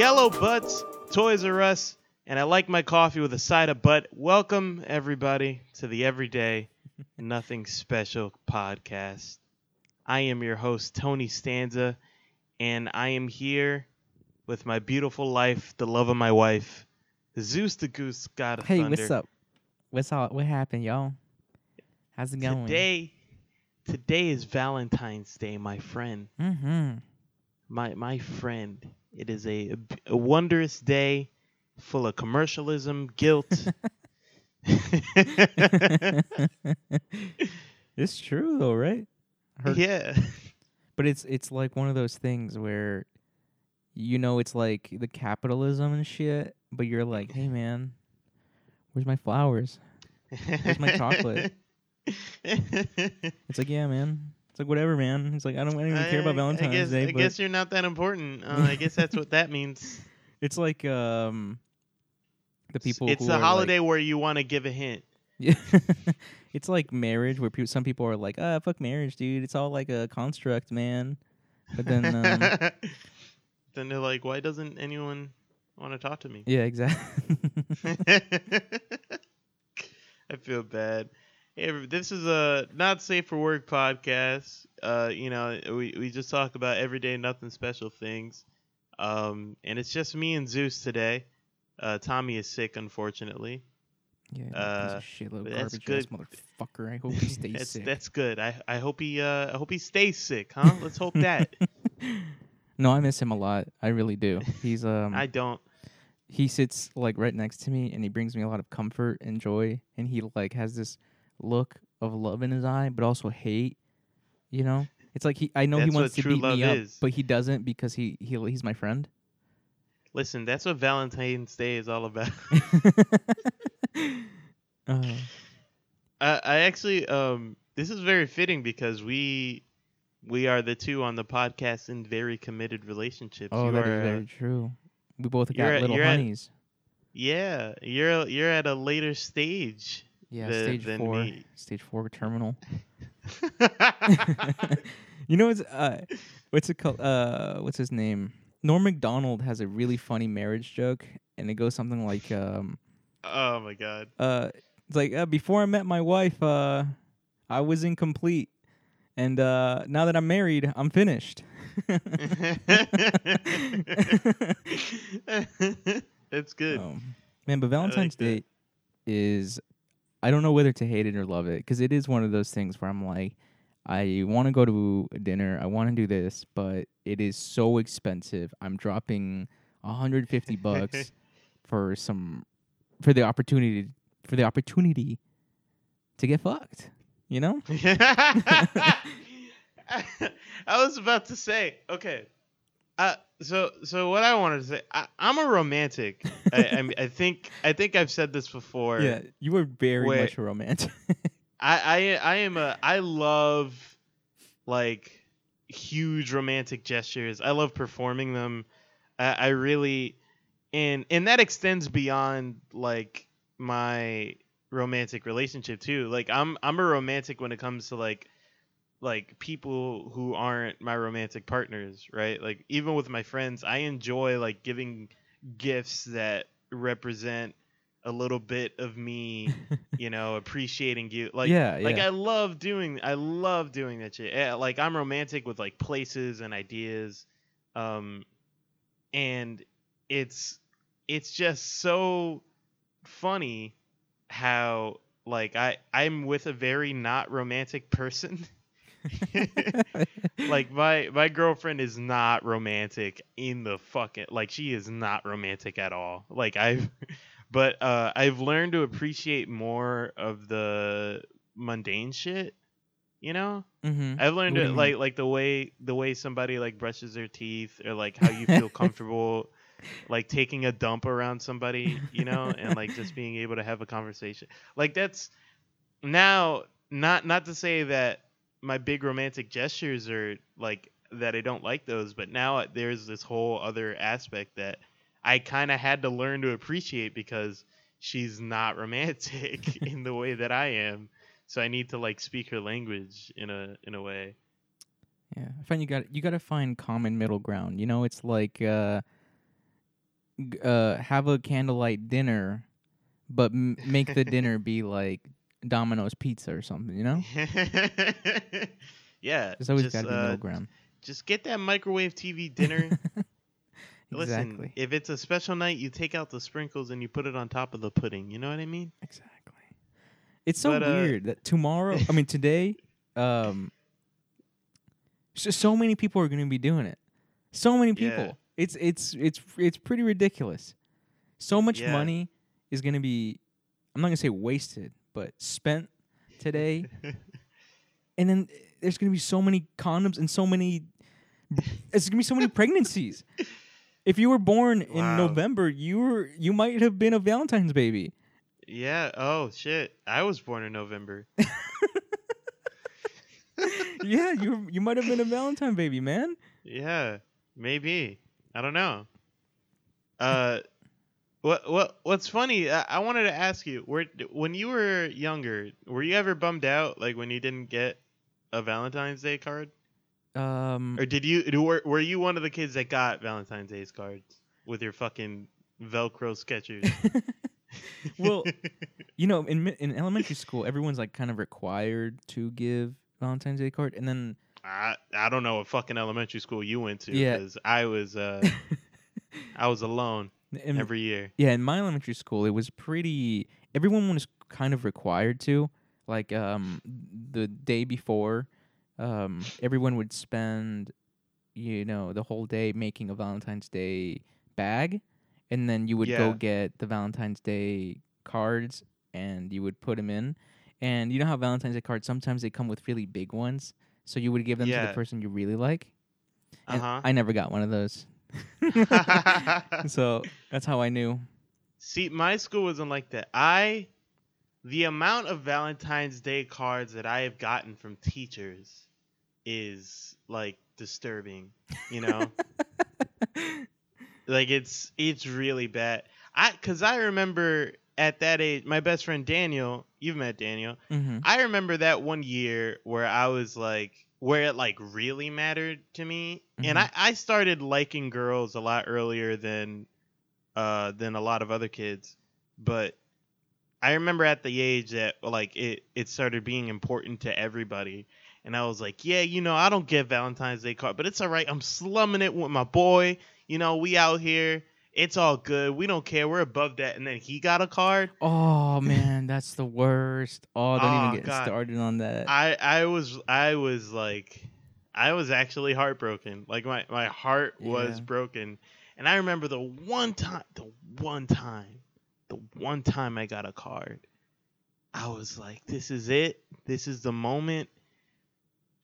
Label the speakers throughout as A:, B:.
A: Yellow Butts, Toys R Us, and I like my coffee with a side of butt. Welcome, everybody, to the Everyday Nothing Special podcast. I am your host, Tony Stanza, and I am here with my beautiful life, the love of my wife, Zeus the Goose, God of
B: Hey,
A: Thunder.
B: what's up? What's all? What happened, y'all? How's it going?
A: Today, today is Valentine's Day, my friend.
B: Mm-hmm.
A: my my friend. It is a, a wondrous day, full of commercialism, guilt.
B: it's true though, right? Heard-
A: yeah,
B: But it's it's like one of those things where, you know, it's like the capitalism and shit. But you're like, hey man, where's my flowers?
A: Where's
B: my chocolate? It's like, yeah, man. Like whatever, man. It's like I don't, I don't even care about Valentine's
A: I guess,
B: Day.
A: I guess you're not that important. Uh, I guess that's what that means.
B: it's like um, the people.
A: It's
B: are,
A: holiday where you want to give a hint.
B: Yeah. it's like marriage where people, some people are like, ah, fuck marriage, dude. It's all like a construct, man. But then, um,
A: then they're like, why doesn't anyone want to talk to me?
B: yeah, exactly.
A: I feel bad. Hey, this is a not safe for work podcast. Uh, you know, we we just talk about everyday, nothing special things. Um, and it's just me and Zeus today. Uh, Tommy is sick, unfortunately.
B: yeah,
A: Uh,
B: shitload
A: that's good.
B: motherfucker. I hope he stays
A: that's
B: sick.
A: that's good. I I hope he uh I hope he stays sick, huh? Let's hope that.
B: no, I miss him a lot. I really do. He's um,
A: I don't.
B: he sits like right next to me, and he brings me a lot of comfort and joy. And he like has this look of love in his eye, but also hate. You know, it's like he. I know he
A: That's
B: wants
A: what
B: to
A: true
B: beat
A: love
B: me up,
A: is.
B: but he doesn't because he he he's my friend.
A: Listen, that's what Valentine's Day is all about.
B: uh,
A: I, I actually um this is very fitting because we we are the two on the podcast in very committed relationships.
B: oh,
A: you
B: that is
A: are, uh,
B: very true. We both
A: you're
B: got
A: at-
B: little
A: you're at-
B: honeys.
A: yeah, you're you're at a later stage.
B: Yeah,
A: the-
B: stage
A: than
B: four.
A: me.
B: Stage four terminal. you know what's uh, what's it called? Uh, what's his name? Norm Macdonald has a really funny marriage joke, and it goes something like, um,
A: oh my god.
B: uh, it's like uh, before I met my wife, uh, I was incomplete, and uh, now that I'm married, I'm finished.
A: That's good.
B: Um, man, but Valentine's
A: that.
B: Day is I don't know whether to hate it or love it because it is one of those things where I'm like, I want to go to dinner, I want to do this, but it is so expensive. I'm dropping 150 bucks for some for the opportunity for the opportunity to get fucked. You know?
A: I was about to say, okay. Uh, so so what I wanted to say, I, I'm a romantic. I, I, I think I think I've said this before.
B: yeah, you were very much a romantic.
A: I, I I am a I love like huge romantic gestures. I love performing them. I, I really and and that extends beyond like my romantic relationship too. Like I'm I'm a romantic when it comes to like like people who aren't my romantic partners, right? Like even with my friends, I enjoy like giving gifts that represent a little bit of me you know, appreciating you. Like,
B: yeah,
A: like. I love doing, I love doing that shit. Eh, Like I'm romantic with like places and ideas, um, and it's it's just so funny how like I I'm with a very not romantic person. like my my girlfriend is not romantic in the fucking like she is not romantic at all. Like I've but uh I've learned to appreciate more of the mundane shit, you know?
B: mm-hmm.
A: I've learned
B: do
A: to like like the way the way somebody like brushes their teeth or like how you feel comfortable like taking a dump around somebody, you know, and like just being able to have a conversation. Like that's now not not to say that my big romantic gestures are like that I don't like those, but now there's this whole other aspect that I kind of had to learn to appreciate because she's not romantic in the way that I am. So I need to like speak her language in a in a way.
B: Yeah, I find you got you got to find common middle ground. You know, it's like uh, uh, have a candlelight dinner, but m- make the dinner be like Domino's pizza or something. You know,
A: yeah.
B: there's always got to be
A: uh,
B: middle ground.
A: Just get that microwave TV dinner. Listen,
B: exactly.
A: if it's a special night, you take out the sprinkles and you put it on top of the pudding. You know what I mean?
B: Exactly. It's so
A: But, uh,
B: weird that tomorrow, I mean today, um, so, so many people are going to be doing it. So many
A: Yeah.
B: people. It's it's it's it's pretty ridiculous. So much
A: Yeah.
B: money is going to be I'm not going to say wasted, but spent today. and then there's going to be so many condoms and so many it's going to be so many pregnancies. If you were born in
A: Wow.
B: November, you were you might have been a Valentine's baby.
A: Yeah. Oh shit. I was born in November.
B: yeah, you you might have been a Valentine baby, man.
A: Yeah. Maybe. I don't know. Uh, what what what's funny? I, I wanted to ask you, were when you were younger, were you ever bummed out like when you didn't get a Valentine's Day card,
B: Um,
A: or did you were were you one of the kids that got Valentine's Day cards with your fucking Velcro Skechers?
B: well, you know, in in elementary school, everyone's like kind of required to give Valentine's Day card, and then
A: I I don't know what fucking elementary school you went to
B: Yeah.
A: because I was uh I was alone
B: in,
A: every year.
B: yeah, in my elementary school, it was pretty. Everyone was kind of required to, like, um, the day before, um, everyone would spend, you know, the whole day making a Valentine's Day bag, and then you would go get the Valentine's Day cards, and you would put them in. And you know how Valentine's Day cards sometimes they come with really big ones, so you would give them to the person you really like. And
A: Uh
B: I never got one of those. so that's how I knew.
A: See, my school wasn't like that. I, the amount of Valentine's Day cards that I have gotten from teachers is like disturbing. You know, like it's it's really bad. I because I remember at that age, my best friend Daniel. You've met Daniel.
B: mm-hmm.
A: I remember that one year where I was like, where it like really mattered to me, and
B: Mhm.
A: I I started liking girls a lot earlier than uh than a lot of other kids, but I remember at the age that like it it started being important to everybody. And I was like, yeah, you know, I don't get Valentine's Day card, but it's all right. I'm slumming it with my boy. You know, we out here. It's all good. We don't care. We're above that. And then he got a card.
B: Oh man, that's the worst. Oh, don't
A: Oh,
B: even get
A: God.
B: started on that.
A: I I was I was like I was actually heartbroken. Like my my heart was
B: Yeah.
A: broken. And I remember the one time the one time the one time I got a card. I was like this is it. This is the moment.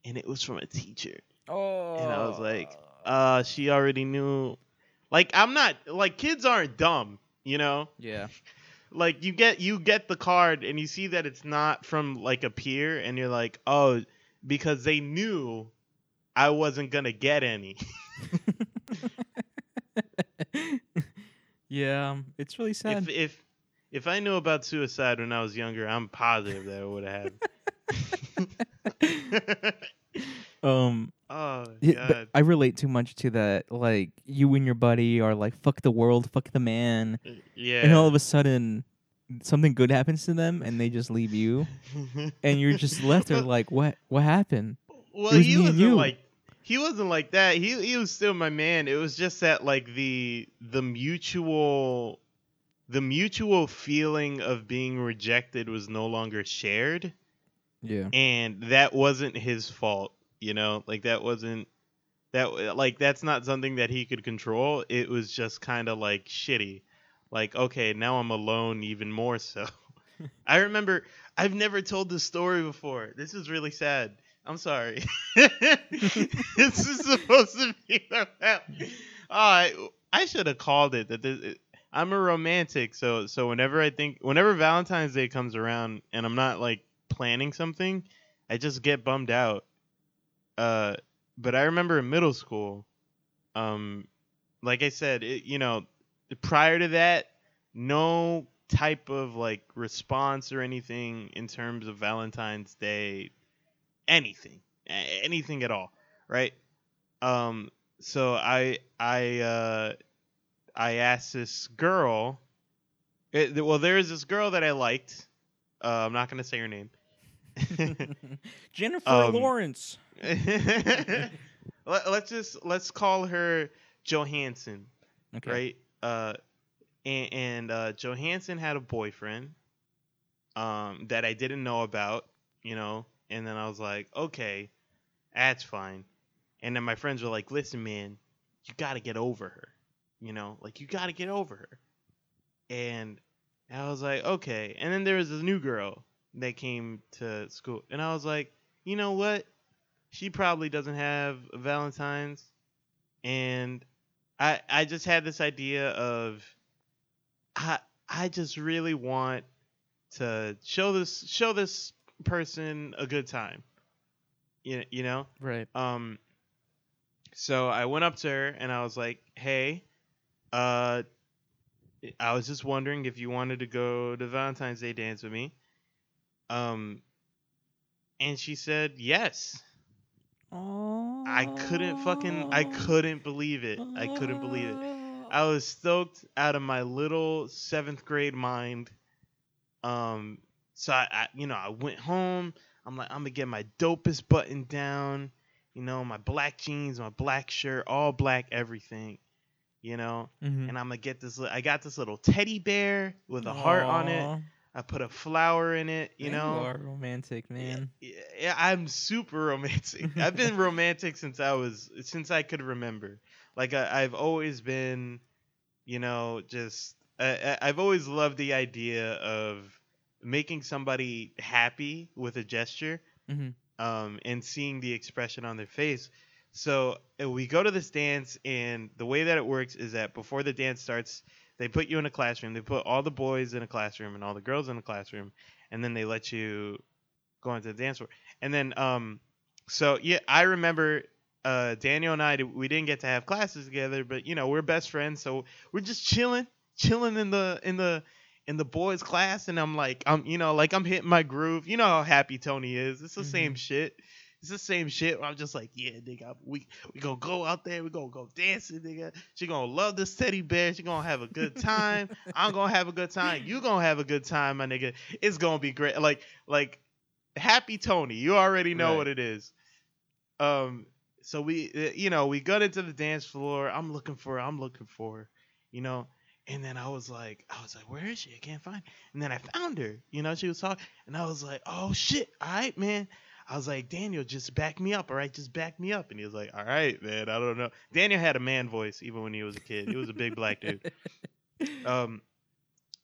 A: And it was from a teacher.
B: oh,
A: And I was like, Uh she already knew like I'm not like kids aren't dumb, you know?
B: yeah,
A: like you get you get the card and you see that it's not from like a peer and you're like oh because they knew i wasn't gonna get any
B: yeah, um, it's really sad.
A: if if if i knew about suicide when i was younger i'm positive that it would have happened
B: um,
A: oh
B: yeah, but I relate too much to that. Like you and your buddy are like, "Fuck the world, fuck the man,"
A: yeah
B: and all of a sudden, something good happens to them, and they just leave you, and you're just left there like, "What? What happened?"
A: well
B: was
A: he wasn't like he wasn't like that. He he was still my man. It was just that like the the mutual the mutual feeling of being rejected was no longer shared.
B: Yeah,
A: and that wasn't his fault you know like that wasn't that uh, like that's not something that he could control. It was just kind of like shitty. Like okay now i'm alone even more so. I remember i've never told this story before. This is really sad. I'm sorry. This is supposed to be about oh, I, I should have called it that this, i'm a romantic so so whenever i think whenever valentine's day comes around and i'm not like planning something i just get bummed out uh but i remember in middle school um like i said it, you know prior to that no type of like response or anything in terms of valentine's day anything anything at all right um so i i uh I asked this girl. It, well, there is this girl that I liked. Uh, I'm not gonna say her name.
B: Jennifer
A: Um,
B: Lawrence.
A: Let, us just let's call her Johansson,
B: Okay.
A: right? Uh, and, and uh, Johansson had a boyfriend, um, that I didn't know about, you know. And then I was like, okay, that's fine. And then my friends were like, listen, man, you got to get over her, you know, like you got to get over her. And I was like, okay. And then there was a new girl that came to school, and I was like, you know what? She probably doesn't have Valentine's, and I I just had this idea of I I just really want to show this show this person a good time. You, you know?
B: Right.
A: Um so I went up to her and I was like, "Hey, uh I was just wondering if you wanted to go to Valentine's Day dance with me." Um and she said, "Yes."
B: Oh.
A: I couldn't fucking I couldn't believe it. I couldn't believe it. I was stoked out of my little seventh grade mind. Um, so I, I, you know, I went home. I'm like, I'm gonna get my dopest button down. You know, my black jeans, my black shirt, all black, everything. You know,
B: Mhm.
A: and I'm gonna get this. I got this little teddy bear with a heart on it. I put a flower in it. You
B: Man,
A: know,
B: you are romantic, man.
A: yeah, yeah, I'm super romantic. I've been romantic since I was since I could remember. Like I, I've always been, you know, just I, I've always loved the idea of making somebody happy with a gesture,
B: Mhm.
A: um, and seeing the expression on their face. So uh, we go to this dance, and the way that it works is that before the dance starts, they put you in a classroom. They put all the boys in a classroom and all the girls in a classroom, and then they let you go into the dance floor. And then, um, so yeah, I remember uh, Daniel and I we didn't get to have classes together, but you know we're best friends, so we're just chilling, chilling in the in the in the boys' class, and I'm like, I'm you know like I'm hitting my groove. You know how happy Tony is. It's the same shit. It's the same shit. I'm just like, yeah, nigga, we we gonna go out there. We gonna go dancing, nigga. She gonna love this teddy bear. She gonna have a good time. I'm gonna have a good time. You gonna have a good time, my nigga. It's gonna be great. Like like happy Tony. You already know
B: Right.
A: what it is. Um. So we, uh, you know, we got into the dance floor. I'm looking for. I'm looking for. You know. And then I was like, I was like, where is she? I can't find. Her. And then I found her. You know, she was talking, and I was like, oh shit, all right, man. I was like, Daniel, just back me up, all right? Just back me up. And he was like, all right, man. I don't know. Daniel had a man voice even when he was a kid. He was a big black dude. Um,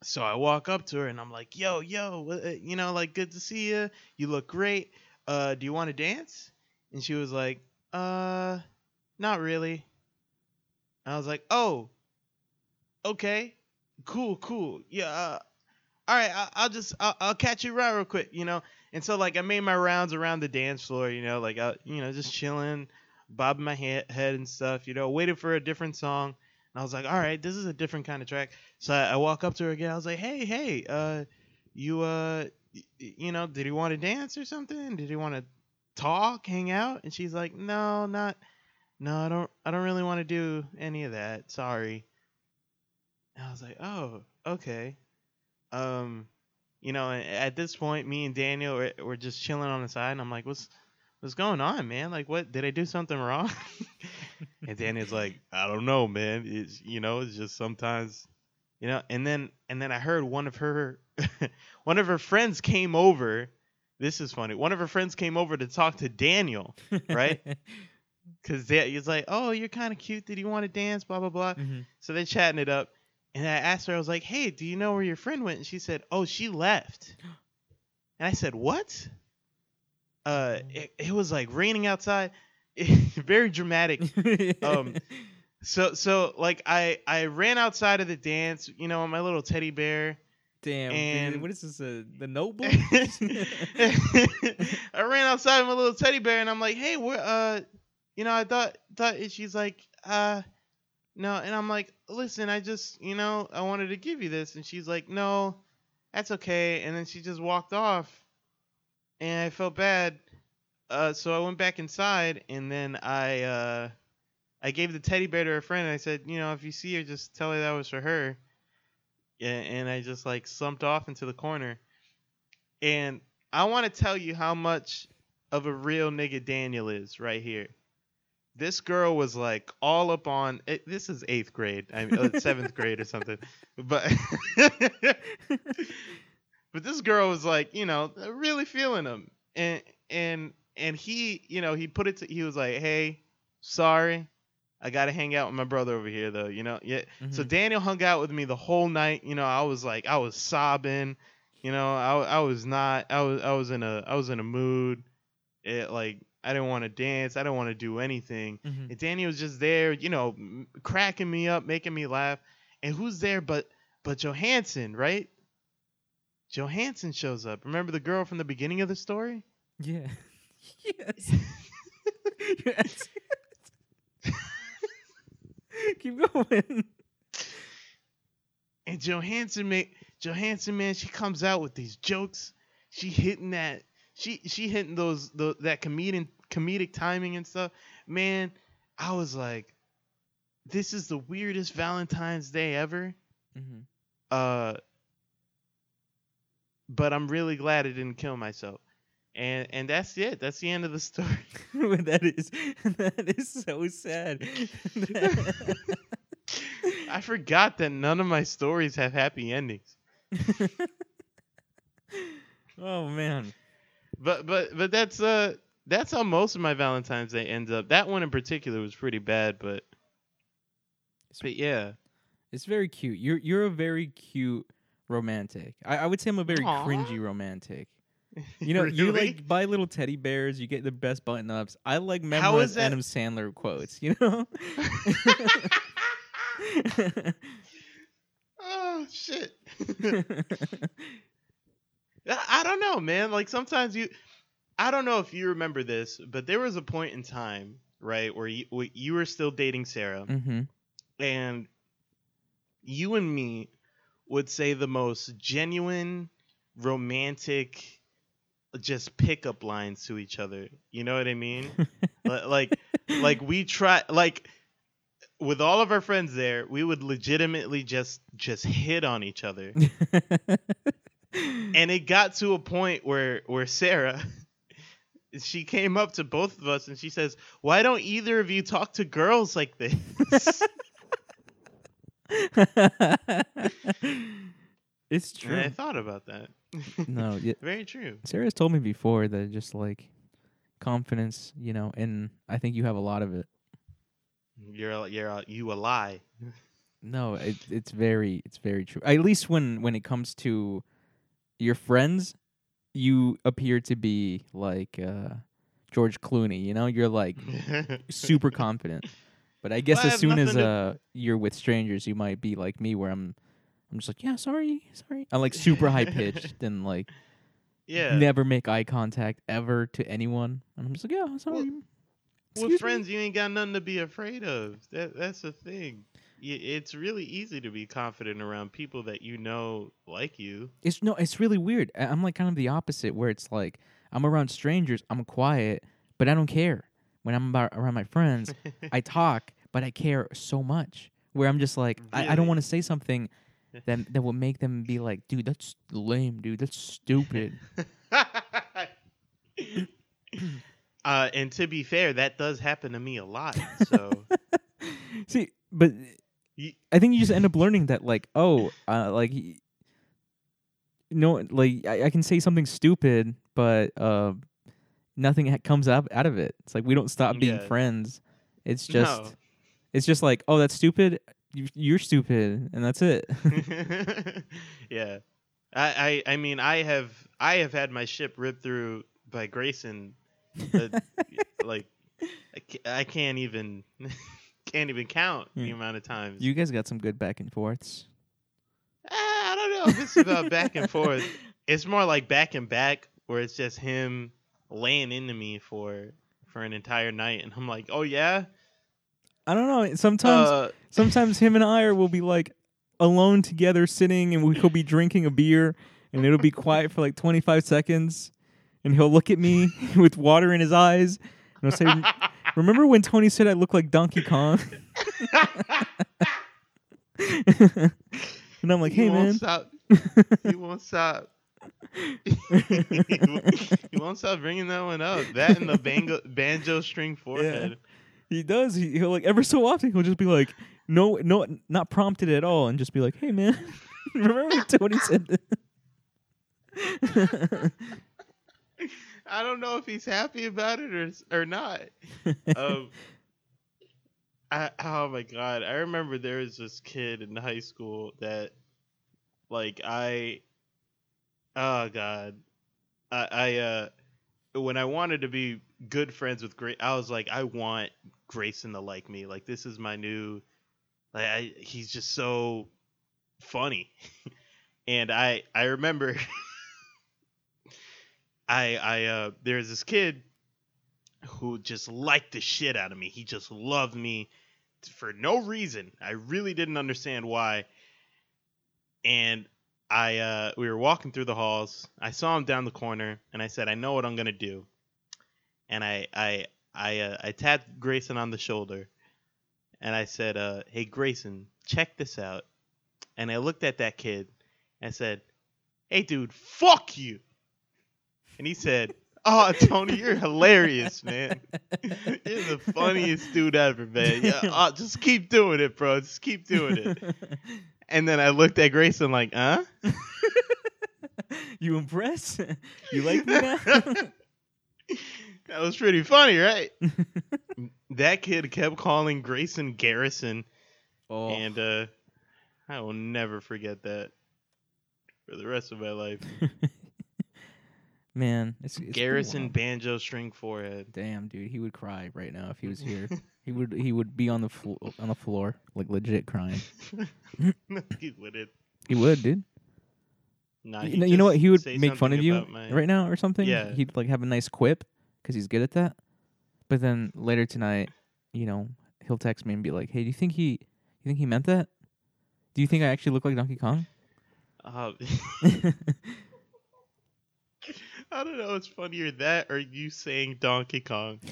A: so I walk up to her and I'm like, yo, yo, uh, you know, like, good to see you. You look great. Uh, do you want to dance? And she was like, uh, not really. I was like, oh, okay, cool, cool. Yeah, uh, all right, I, I'll just, I'll, I'll catch you right real quick, you know. And so like I made my rounds around the dance floor, you know, like I, you know, just chilling, bobbing my he- head and stuff, you know, waiting for a different song. And I was like, all right, this is a different kind of track. So I, I walk up to her again. I was like, hey, hey, uh, you, uh, y- you know, did you want to dance or something? Did you want to talk, hang out? And she's like, no, not, no, I don't, I don't really want to do any of that. Sorry. And I was like, oh, okay. Um, you know, at this point, me and Daniel were, were just chilling on the side, and I'm like, what's, what's going on, man? Like, what did I do something wrong? and Daniel's like, I don't know, man. It's you know, it's just sometimes, you know. And then and then I heard one of her, one of her friends came over. This is funny. One of her friends came over to talk to Daniel, right? Cause he's like, oh, you're kind of cute. Did you want to dance? Blah blah blah.
B: Mhm.
A: So they're chatting it up. And I asked her, I was like, hey, do you know where your friend went? And she said, oh, she left. And I said, what? Uh, it, it was like raining outside. Very dramatic. Um, So, so like I, I ran outside of the dance, you know, on my little teddy bear.
B: Damn. dude,
A: and-
B: what is this? Uh, the Notebook?
A: I ran outside with my little teddy bear, and I'm like, hey, where, uh, you know, I thought, thought, and she's like, uh, no, and I'm like, listen, I just, you know, I wanted to give you this, and she's like, no, that's okay, and then she just walked off, and I felt bad, uh, so I went back inside, and then I, uh, I gave the teddy bear to her friend. And I said, you know, if you see her, just tell her that was for her. Yeah, and I just like slumped off into the corner. And I want to tell you how much of a real nigga Daniel is right here. This girl was like all up on. It, this is eighth grade, I mean uh, seventh grade or something, but but this girl was like, you know, really feeling him, and and and he, you know, he put it to. He was like, hey, sorry, I gotta hang out with my brother over here though, you know. Yeah. So
B: Mhm.
A: Daniel hung out with me the whole night. You know, I was like, I was sobbing. You know, I I was not. I was I was in a I was in a mood. It like I didn't want to dance. I didn't want to do anything.
B: Mhm.
A: And Danny was just there, you know, cracking me up, making me laugh. And who's there but but Johansson, right? Johansson shows up. Remember the girl from the beginning of the story?
B: Yeah. yes. yes. Keep going.
A: And Johansson make Johansson man, she comes out with these jokes. She hitting that she she hitting those the, that comedic comedic timing and stuff. Man, I was like, this is the weirdest Valentine's Day ever.
B: hmm
A: Uh, but I'm really glad I didn't kill myself. And and that's it. That's the end of the story.
B: that is that is so sad.
A: I forgot that none of my stories have happy endings.
B: oh man.
A: But but but that's uh that's how most of my Valentine's Day ends up. That one in particular was pretty bad, but but yeah.
B: It's very cute. You're you're a very cute romantic. I, I would say I'm a very
A: Aw.
B: cringy romantic. You know, you like buy little teddy bears. You get the best button ups. I like memorize Adam Sandler quotes. You know.
A: oh shit. I don't know, man. Like sometimes you, I don't know if you remember this, but there was a point in time, right, where you where you were still dating Sarah,
B: hmm
A: and you and me would say the most genuine, romantic, just pickup lines to each other. You know what I mean? Like, like we try, like with all of our friends there, we would legitimately just just hit on each other Mm-hmm. and it got to a point where where Sarah she came up to both of us and she says, "Why don't either of you talk to girls like this?"
B: it's true.
A: and I thought about that.
B: no, yeah,
A: Very true.
B: Sarah's told me before that just like confidence, you know, and I think you have a lot of it.
A: You're a, you're a, you a lie.
B: No, it, it's very it's very true. At least when when it comes to your friends, you appear to be like uh George Clooney, you know? You're like super confident. But I guess
A: Well,
B: as
A: have
B: soon as
A: nothing to-
B: uh you're with strangers, you might be like me where I'm I'm just like, "Yeah, sorry, sorry." I'm like super high pitched and like
A: yeah.
B: never make eye contact ever to anyone. And I'm just like, "Yeah, sorry."
A: With
B: Excuse me."
A: friends, you ain't got nothing to be afraid of. That that's the thing. It's really easy to be confident around people that you know like you.
B: It's no, it's really weird. I'm like kind of the opposite, where it's like I'm around strangers, I'm quiet, but I don't care. When I'm about, around my friends, I talk, but I care so much. Where I'm just like, I, I don't want to say something that that will make them be like, dude, that's lame, dude, that's stupid.
A: uh, and to be fair, that does happen to me a lot. So
B: See, but I think you just end up learning that, like, oh, uh, like, no, like I, I can say something stupid, but uh, nothing ha- comes up out of it. It's like we don't stop being
A: Yeah.
B: friends. It's just,
A: No.
B: it's just like, oh, that's stupid. You, you're stupid, and that's it.
A: yeah. I, I I mean I have I have had my ship ripped through by Grayson uh, like I can't even can't even count the
B: Yeah.
A: amount of times.
B: you guys got some good back and forths.
A: Ah, I don't know if it's about back and forth. It's more like back and back where it's just him laying into me for for an entire night and I'm like, "Oh yeah?"
B: I don't know. Sometimes,
A: Uh,
B: sometimes him and I will be like alone together, sitting, and we could be drinking a beer, and it'll be quiet for like 25 seconds, and he'll look at me with water in his eyes, and he'll say, Remember when Tony said I look like Donkey Kong? and I'm like,
A: he
B: hey
A: won't
B: man.
A: Stop. He won't stop. he won't stop bringing that one up. That and the banjo, banjo string forehead.
B: He does. He, he'll like ever so often he'll just be like, no, no, not prompted at all, and just be like, "Hey, man, remember when Tony said that?"
A: I don't know if he's happy about it or or not. um, I, oh my god! I remember there was this kid in high school that, like, I, oh god, I, I uh, when I wanted to be good friends with Grace, I was like, I want Grayson to like me. Like, this is my new, like, I, he's just so funny, and I, I remember. I I uh there's this kid who just liked the shit out of me. He just loved me for no reason. I really didn't understand why. And I uh we were walking through the halls. I saw him down the corner and I said, "I know what I'm to do." And I I I uh, I tapped Grayson on the shoulder and I said, uh, "Hey Grayson, check this out." And I looked at that kid and said, "Hey dude, fuck you." And he said, "Oh, Tony, you're hilarious, man. You're the funniest dude ever, man. Yeah, uh, just keep doing it, bro. Just keep doing it." And then I looked at Grayson like, "Huh?"
B: you impressed? you like me now?
A: that was pretty funny, right? that kid kept calling Grayson Garrison,
B: oh,
A: and uh, I will never forget that for the rest of my life.
B: Man, it's, it's
A: Garrison banjo string forehead.
B: Damn, dude, he would cry right now if he was here. he would he would be on the flo- on the floor like legit crying.
A: no, he wouldn't.
B: He would, dude.
A: Nah,
B: you know, you know what? He would make fun of you
A: my-
B: right now or something.
A: Yeah.
B: He'd like have a nice quip because he's good at that. But then later tonight, you know, he'll text me and be like, "Hey, do you think he, you think he meant that? Do you think I actually look like Donkey Kong?"
A: Uh, I don't know. It's funnier that or you saying Donkey Kong.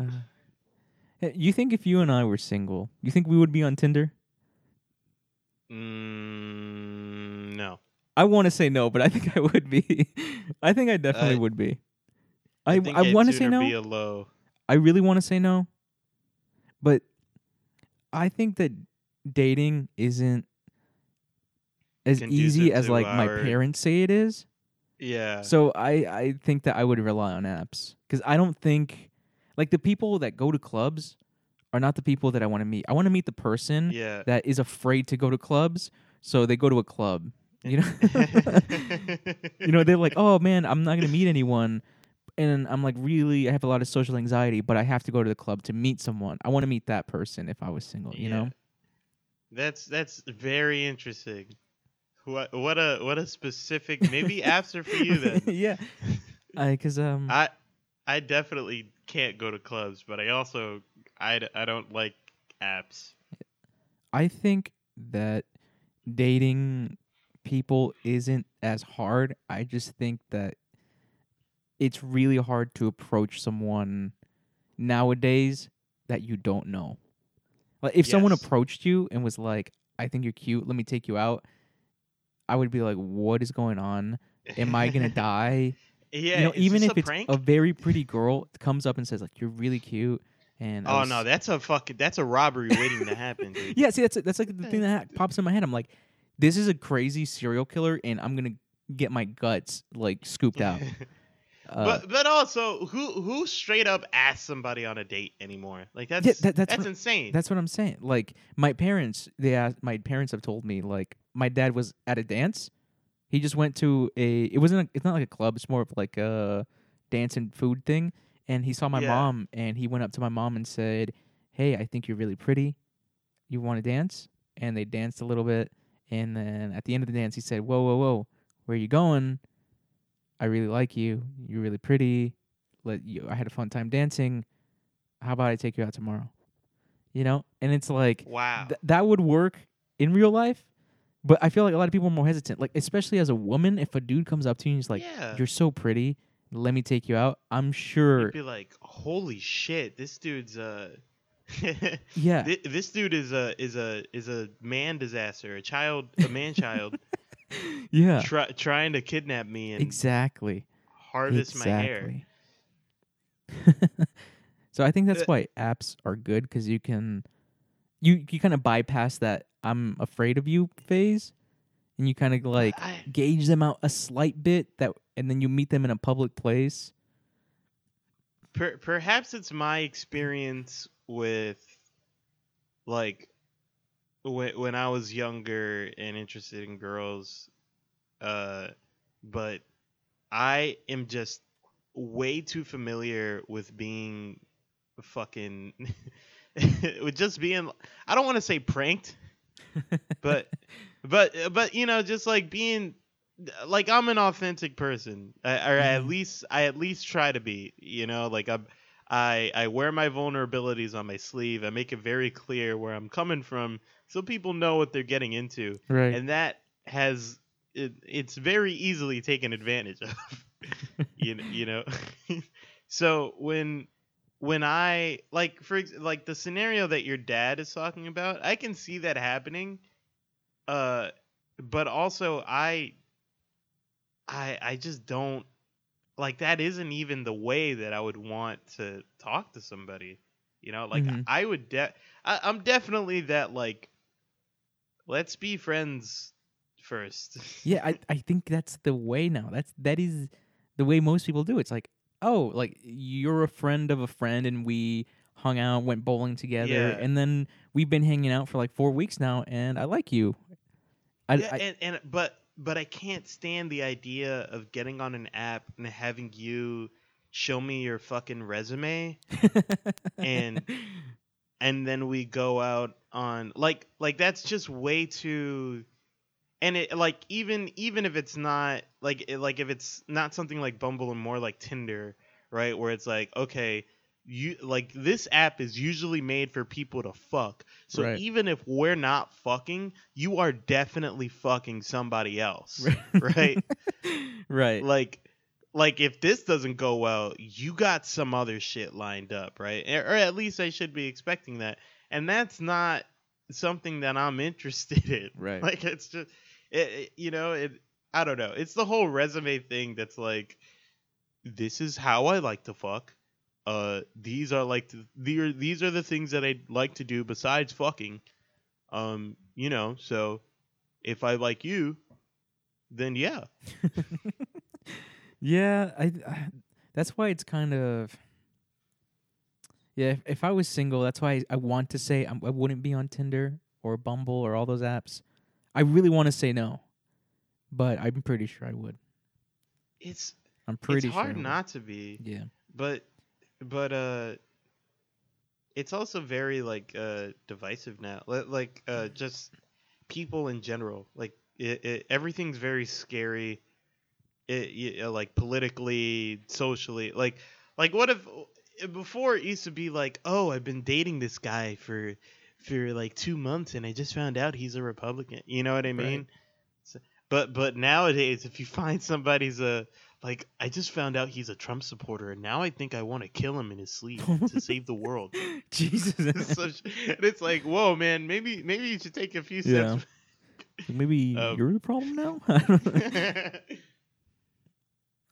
B: Uh, you think if you and I were single, you think we would be on Tinder?
A: Mm, no.
B: I want to say no, but I think I would be. I think I definitely
A: I-
B: would be. I I
A: I'd
B: want to say no.
A: Be a low.
B: I really want to say no, but I think that dating isn't as easy as like my parents say it is.
A: Yeah.
B: So I I think that I would rely on apps because I don't think like the people that go to clubs are not the people that I want to meet. I want to meet the person
A: yeah.
B: that is afraid to go to clubs, so they go to a club. You know, you know they're like, oh man, I'm not gonna meet anyone, and I'm like, really, I have a lot of social anxiety, but I have to go to the club to meet someone. I want to meet that person if I was single. You know,
A: That's that's very interesting. What what a what a specific maybe apps are for you then.
B: yeah, because um,
A: I I definitely can't go to clubs, but I also I I don't like apps.
B: I think that dating people isn't as hard. I just think that it's really hard to approach someone nowadays that you don't know. Like if someone approached you and was like, "I think you're cute. Let me take you out." I would be like, "What is going on? Am I going to die?"
A: Yeah,
B: you know, even if
A: a
B: it's
A: prank?
B: a very pretty girl comes up and says like, "You're really cute." And
A: oh
B: was-
A: no, that's a fucking that's a robbery waiting to happen, dude.
B: yeah, see, that's that's like the thing that pops in my head. I'm like, this is a crazy serial killer, and I'm gonna get my guts like scooped out. Uh,
A: but but also, who who straight up asks somebody on a date anymore? Like that's
B: Yeah, that- that's
A: that's
B: what-
A: insane.
B: that's what I'm saying. Like my parents, they asked, my parents have told me like my dad was at a dance. He just went to a. It wasn't. A, it's not like a club. It's more of like a dance and food thing. And he saw my
A: Yeah.
B: mom, and he went up to my mom and said, "Hey, I think you're really pretty. You want to dance?" And they danced a little bit. And then at the end of the dance, he said, "Whoa, whoa, whoa, where are you going? I really like you. You're really pretty. Let you. I had a fun time dancing. How about I take you out tomorrow?" You know, and it's like
A: wow.
B: th- that would work in real life, but I feel like a lot of people are more hesitant. Like especially as a woman, if a dude comes up to you and he's like,
A: yeah.
B: "You're so pretty," let me take you out. I'm
A: You'd
B: sure.
A: be like, holy shit, this dude's uh
B: Yeah.
A: Thi- this dude is a is a is a man disaster, a child, a man child
B: yeah.
A: try, trying to kidnap me and
B: Exactly.
A: harvest my hair.
B: Exactly. so I think that's
A: Uh,
B: why apps are good because you can, you you kind of bypass that I'm afraid of you phase, and you kind of like
A: I,
B: gauge them out a slight bit that, and then you meet them in a public place.
A: per, perhaps it's my experience with like when when I was younger and interested in girls, uh, but I am just way too familiar with being fucking with just being I don't want to say pranked, but but but you know just like being like I'm an authentic person, I, or at
B: Mhm.
A: least I at least try to be. You know, like I'm. I, I wear my vulnerabilities on my sleeve. I make it very clear where I'm coming from so people know what they're getting into.
B: Right.
A: And that has it, it's very easily taken advantage of. you you know. so when when I like for like the scenario that your dad is talking about, I can see that happening. Uh but also I I I just don't like that isn't even the way that I would want to talk to somebody. You know, like
B: Mhm.
A: I would de- I, I'm definitely that like let's be friends first.
B: yeah, I I think that's the way now. That's that is the way most people do. It's like, oh, like you're a friend of a friend, and we hung out, went bowling together,
A: Yeah.
B: and then we've been hanging out for like four weeks now, and I like you. I,
A: yeah,
B: I
A: and, and but but I can't stand the idea of getting on an app and having you show me your fucking resume and- and then we go out on like like that's just way too and it like even even if it's not like it, like if it's not something like Bumble and more like Tinder, right? Where it's like okay, you like this app is usually made for people to fuck. So
B: Right.
A: even if we're not fucking, you are definitely fucking somebody else. right?
B: right.
A: like like if this doesn't go well you got some other shit lined up right or or at least i should be expecting that and that's not something that i'm interested in
B: Right.
A: like it's just it, it- you know it i don't know it's the whole resume thing that's like this is how i like to fuck uh these are like the, these are the things that i like to do besides fucking um you know so if i like you then yeah
B: Yeah, I, I that's why it's kind of yeah. If, if I was single, that's why I, I want to say I'm, I wouldn't be on Tinder or Bumble or all those apps. I really want to say no, but I'm pretty sure I would.
A: it's
B: I'm pretty
A: it's hard
B: would.
A: not to be
B: Yeah.
A: but but uh it's also very like uh divisive now like uh just people in general like it, it, everything's very scary it, uh, like politically socially like like what if before it used to be like oh i've been dating this guy for for like two months and i just found out he's a republican you know what i mean So- but but nowadays if you find somebody's a like I just found out he's a Trump supporter, and now I think I want to kill him in his sleep to save the world.
B: Jesus.
A: It's such- and it's like, whoa, man, maybe maybe you should take a few
B: Yeah.
A: steps.
B: Maybe
A: Um,
B: you're the problem now.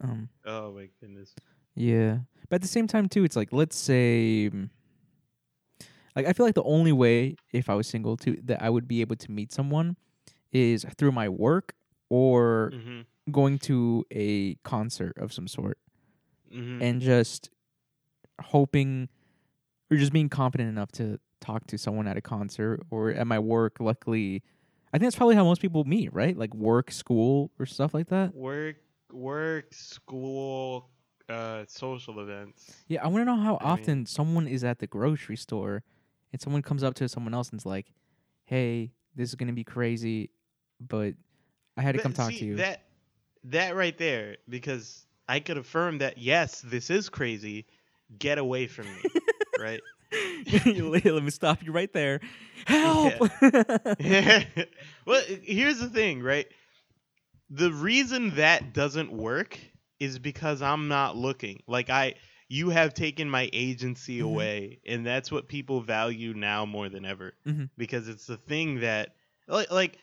B: um.
A: oh my goodness.
B: Yeah, but at the same time too, it's like let's say, mm, like I feel like the only way if I was single to that I would be able to meet someone is through my work or
A: hmm
B: going to a concert of some sort
A: hmm
B: and just hoping or just being confident enough to talk to someone at a concert or at my work. Luckily, I think that's probably how most people meet, right? Like work, school, or stuff like that.
A: Work, work, school, uh, social events.
B: Yeah, I want to know how
A: I mean-
B: often someone is at the grocery store and someone comes up to someone else and's like, "Hey, this is gonna be crazy, but I had to
A: But
B: come talk
A: see,
B: to you."
A: That that right there, because I could affirm that yes, this is crazy. Get away from me, right?
B: Let me stop you right there. Help!
A: well, here's the thing, right? The reason that doesn't work is because I'm not looking. Like I you have taken my agency
B: Mhm.
A: away and that's what people value now more than ever
B: Mhm.
A: because it's the thing that like like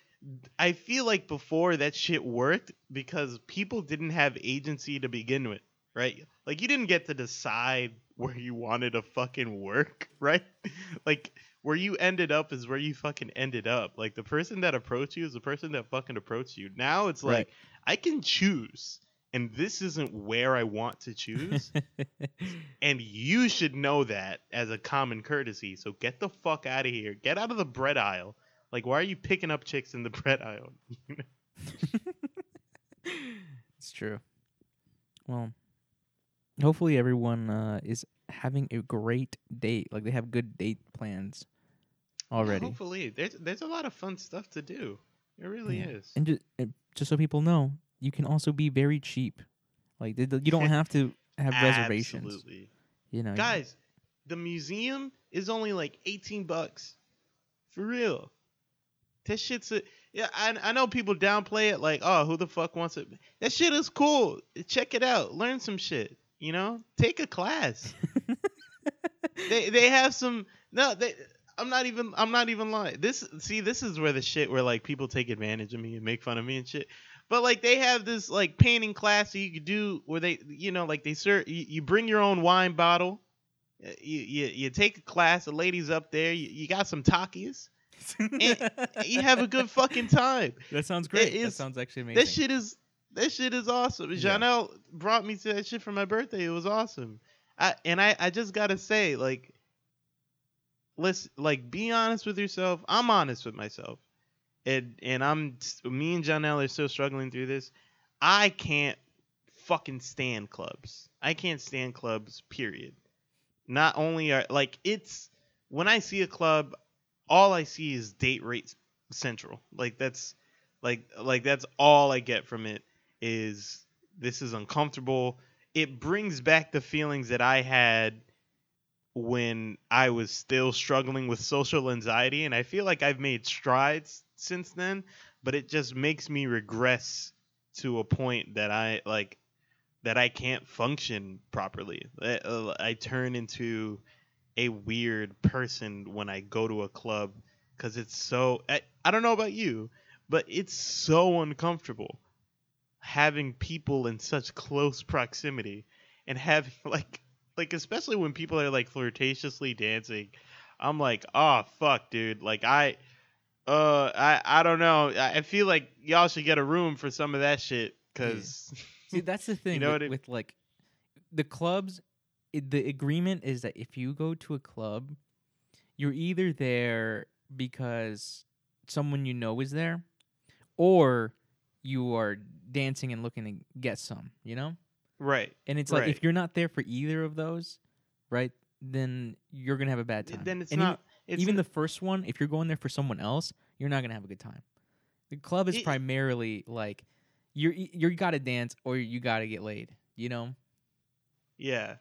A: I feel like before that shit worked because people didn't have agency to begin with, right? Like you didn't get to decide where you wanted to fucking work, right? Like where you ended up is where you fucking ended up. Like the person that approached you is the person that fucking approached you. Now it's
B: Right.
A: like I can choose and this isn't where I want to choose. and you should know that as a common courtesy. So get the fuck out of here. Get out of the bread aisle. Like why are you picking up chicks in the bread aisle?
B: it's true. Well, hopefully everyone uh, is having a great date. Like they have good date plans already.
A: Hopefully. There's there's a lot of fun stuff to do. It really
B: Yeah.
A: is.
B: And just just so people know, you can also be very cheap. Like you don't have to have reservations.
A: Absolutely.
B: You know,
A: Guys, the museum is only like 18 bucks. For real. That shit's a yeah, I, I know people downplay it like, oh, who the fuck wants it? That shit is cool. Check it out. Learn some shit. You know? Take a class. they they have some no, they I'm not even I'm not even lying. This see, this is where the shit where like people take advantage of me and make fun of me and shit. But like they have this like painting class that you could do where they you know like they serve you, you bring your own wine bottle. Uh, You, you you take a class, the ladies up there, you, you got some Takis, you have a good fucking time.
B: that sounds great. that
A: is-
B: sounds actually amazing.
A: That shit is that shit is awesome.
B: Yeah.
A: Janelle brought me to that shit for my birthday. It was awesome. I and I I just gotta say like, let's like be honest with yourself. I'm honest with myself, and and I'm me and Janelle are still struggling through this. I can't fucking stand clubs. I can't stand clubs. Period. Not only are like it's when I see a club, all I see is date rate central. Like that's like like that's all I get from it is this is uncomfortable. It brings back the feelings that I had when I was still struggling with social anxiety and I feel like I've made strides since then, but it just makes me regress to a point that I like that I can't function properly. I, uh, turn into a weird person when I go to a club because it's so. I, I don't know about you, but it's so uncomfortable having people in such close proximity and having like like especially when people are like flirtatiously dancing. I'm like, oh fuck, dude. Like I. Uh, I I don't know. I I feel like y'all should get a room for some of that shit, cause
B: See, that's the thing you
A: know
B: with, with like the clubs. It, the agreement is that if you go to a club, you're either there because someone you know is there, or you are dancing and looking to get some. You know,
A: right.
B: and it's like
A: Right.
B: if you're not there for either of those, right? Then you're gonna have a bad time.
A: Then it's
B: And even-
A: not. It's
B: even the first one, if you're going there for someone else, you're not gonna have a good time. The club is
A: It-
B: primarily like you're you gotta dance or you gotta get laid. You know?
A: Yeah,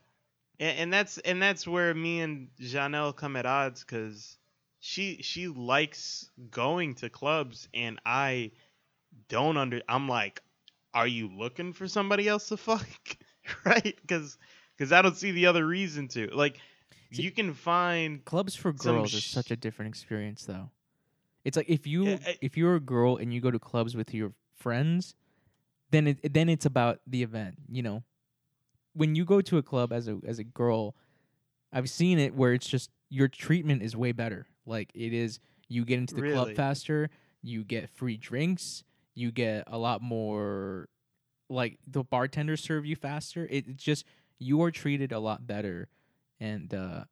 A: and, and that's and that's where me and Janelle come at odds because she she likes going to clubs and I don't under. I'm like, are you looking for somebody else to fuck? right? Because because I don't see the other reason to. Like,
B: See-
A: you can find
B: Clubs for girls is
A: sh-
B: such a different experience, though. It's like if you
A: Yeah, I-
B: if you're a girl and you go to clubs with your friends, then it then it's about the event. You know, when you go to a club as a as a girl, I've seen it where it's just your treatment is way better. Like it is, you get into the club faster, you get free drinks, you get a lot more. Like the bartenders serve you faster. It, it's just you are treated a lot better, and uh,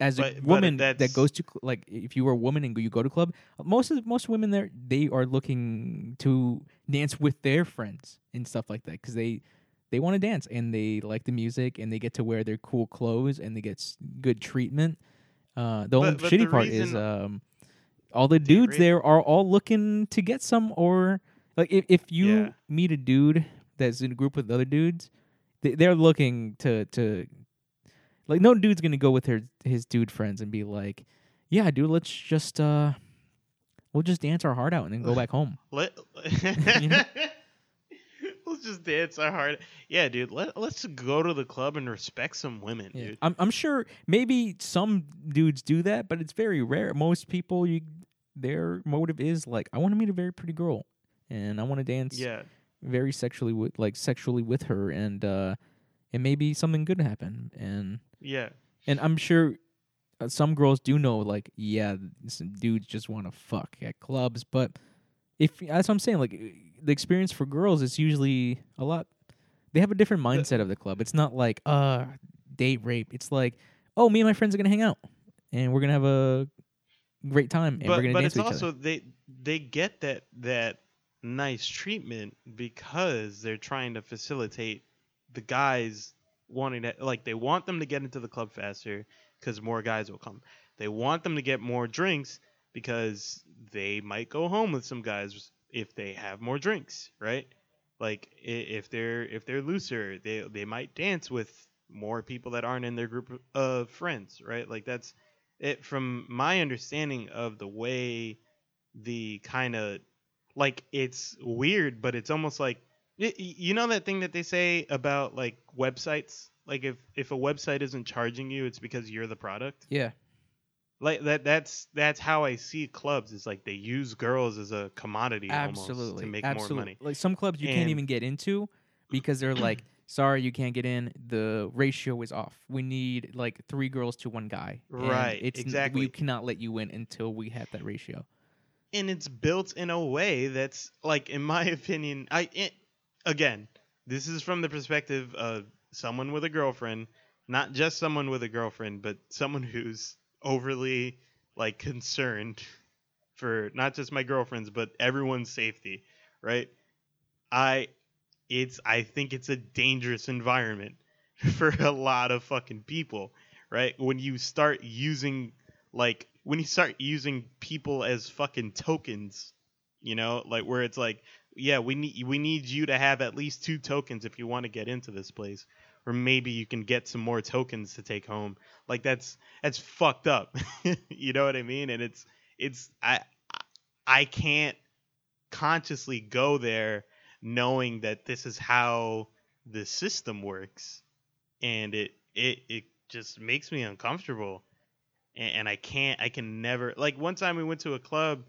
B: as a
A: But- but
B: woman that goes to like if you were a woman and you go to club, most of most women there they are looking to dance with their friends and stuff like that because they they want to dance and they like the music and they get to wear their cool clothes and they get good treatment. Uh, the only
A: But- but
B: shitty
A: the
B: part is um, all the dudes there are all looking to get some or like if if you
A: Yeah.
B: meet a dude that's in a group with other dudes, they, they're looking to to like no dude's gonna go with her his dude friends and be like, yeah, dude, let's just uh, we'll just dance our heart out and then go back home.
A: Let,
B: You know?
A: let's just dance our heart. Yeah, dude. Let let's go to the club and respect some women,
B: Yeah.
A: dude.
B: I'm I'm sure maybe some dudes do that, but it's very rare. Most people, you their motive is like, I want to meet a very pretty girl, and I want to dance
A: Yeah.
B: very sexually with like sexually with her, and uh, and maybe something good happen. And
A: Yeah.
B: and I'm sure uh, some girls do know, like, yeah, some dudes just want to fuck at clubs, but if that's what I'm saying, like the experience for girls is usually a lot. They have a different mindset of the club. It's not like uh date rape. It's like, oh, me and my friends are gonna hang out, and we're gonna have a great time, and we're
A: but
B: gonna
A: but
B: dance
A: it's also
B: other.
A: they they get that that nice treatment because they're trying to facilitate the guys wanting to like they want them to get into the club faster because more guys will come. They want them to get more drinks because they might go home with some guys if they have more drinks, right? Like if they're if they're looser, they they might dance with more people that aren't in their group of friends, right? Like that's it from my understanding of the way the kind of like it's weird but it's almost like y- you know that thing that they say about like websites? Like if if a website isn't charging you it's because you're the product?
B: Yeah,
A: like that that's that's how i see clubs it's like they use girls as a commodity almost
B: absolutely,
A: to make
B: absolutely.
A: more money.
B: Like some clubs you can't even get into because they're like, sorry, you can't get in. The ratio is off. We need like three girls to one guy. and
A: Right,
B: It's
A: exactly.
B: We cannot let you in until we have that ratio.
A: and it's built in a way that's like in my opinion i it, again this is from the perspective of someone with a girlfriend not just someone with a girlfriend but someone who's overly like concerned for not just my girlfriend's but everyone's safety right i it's i think it's a dangerous environment for a lot of fucking people right when you start using like when you start using people as fucking tokens, you know, like where it's like, yeah, we need we need you to have at least two tokens if you want to get into this place, or maybe you can get some more tokens to take home. Like that's that's fucked up. you know what I mean? And it's it's I I can't consciously go there knowing that this is how the system works, and it it it just makes me uncomfortable. And, and I can't I can never like one time we went to a club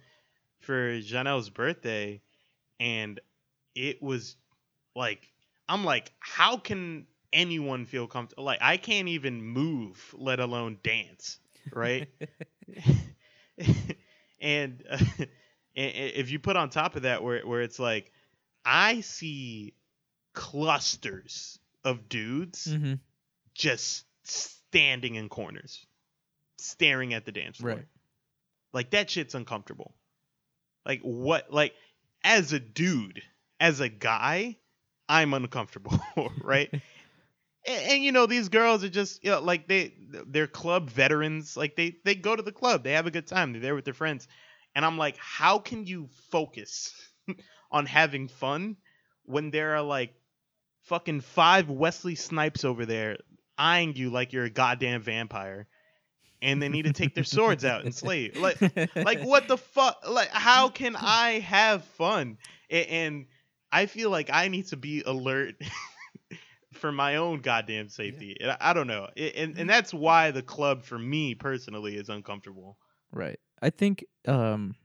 A: for Janelle's birthday and it was like I'm like how can anyone feel comfortable like I can't even move let alone dance right? And uh, if you put on top of that where where it's like I see clusters of dudes
B: mm-hmm.
A: just standing in corners, staring at the dance floor.
B: Right.
A: Like that shit's uncomfortable. Like what? Like as a dude, as a guy, I'm uncomfortable, right? and, and you know these girls are just you know like they they're club veterans. Like they they go to the club, they have a good time, they're there with their friends, and I'm like, how can you focus on having fun when there are like fucking five Wesley Snipes over there eyeing you like you're a goddamn vampire, and they need to take their swords out and slay you. Like, like what the fuck? Like, how can I have fun? A- And I feel like I need to be alert for my own goddamn safety. And I I don't know, A- and and that's why the club for me personally is uncomfortable.
B: Right. I think um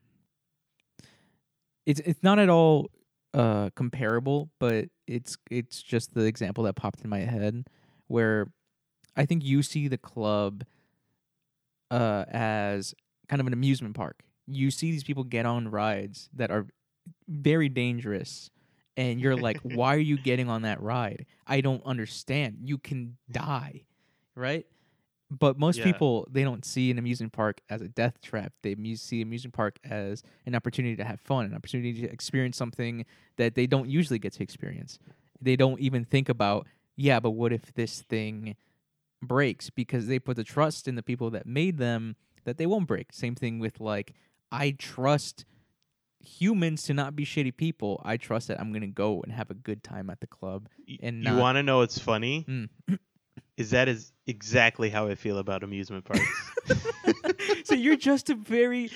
B: it's it's not at all uh comparable, but it's it's just the example that popped in my head where I think you see the club uh as kind of an amusement park. You see these people get on rides that are very dangerous and you're like, "Why are you getting on that ride? I don't understand. You can die." Right? But most
A: Yeah.
B: people they don't see an amusement park as a death trap. They see amusement park as an opportunity to have fun, an opportunity to experience something that they don't usually get to experience. They don't even think about, yeah, but what if this thing breaks because they put the trust in the people that made them that they won't break. Same thing with like I trust humans to not be shitty people. I trust that I'm going to go and have a good time at the club. And
A: you
B: not-
A: want to know what's funny?
B: Mm.
A: Is that is exactly how I feel about amusement parks.
B: so you're just a very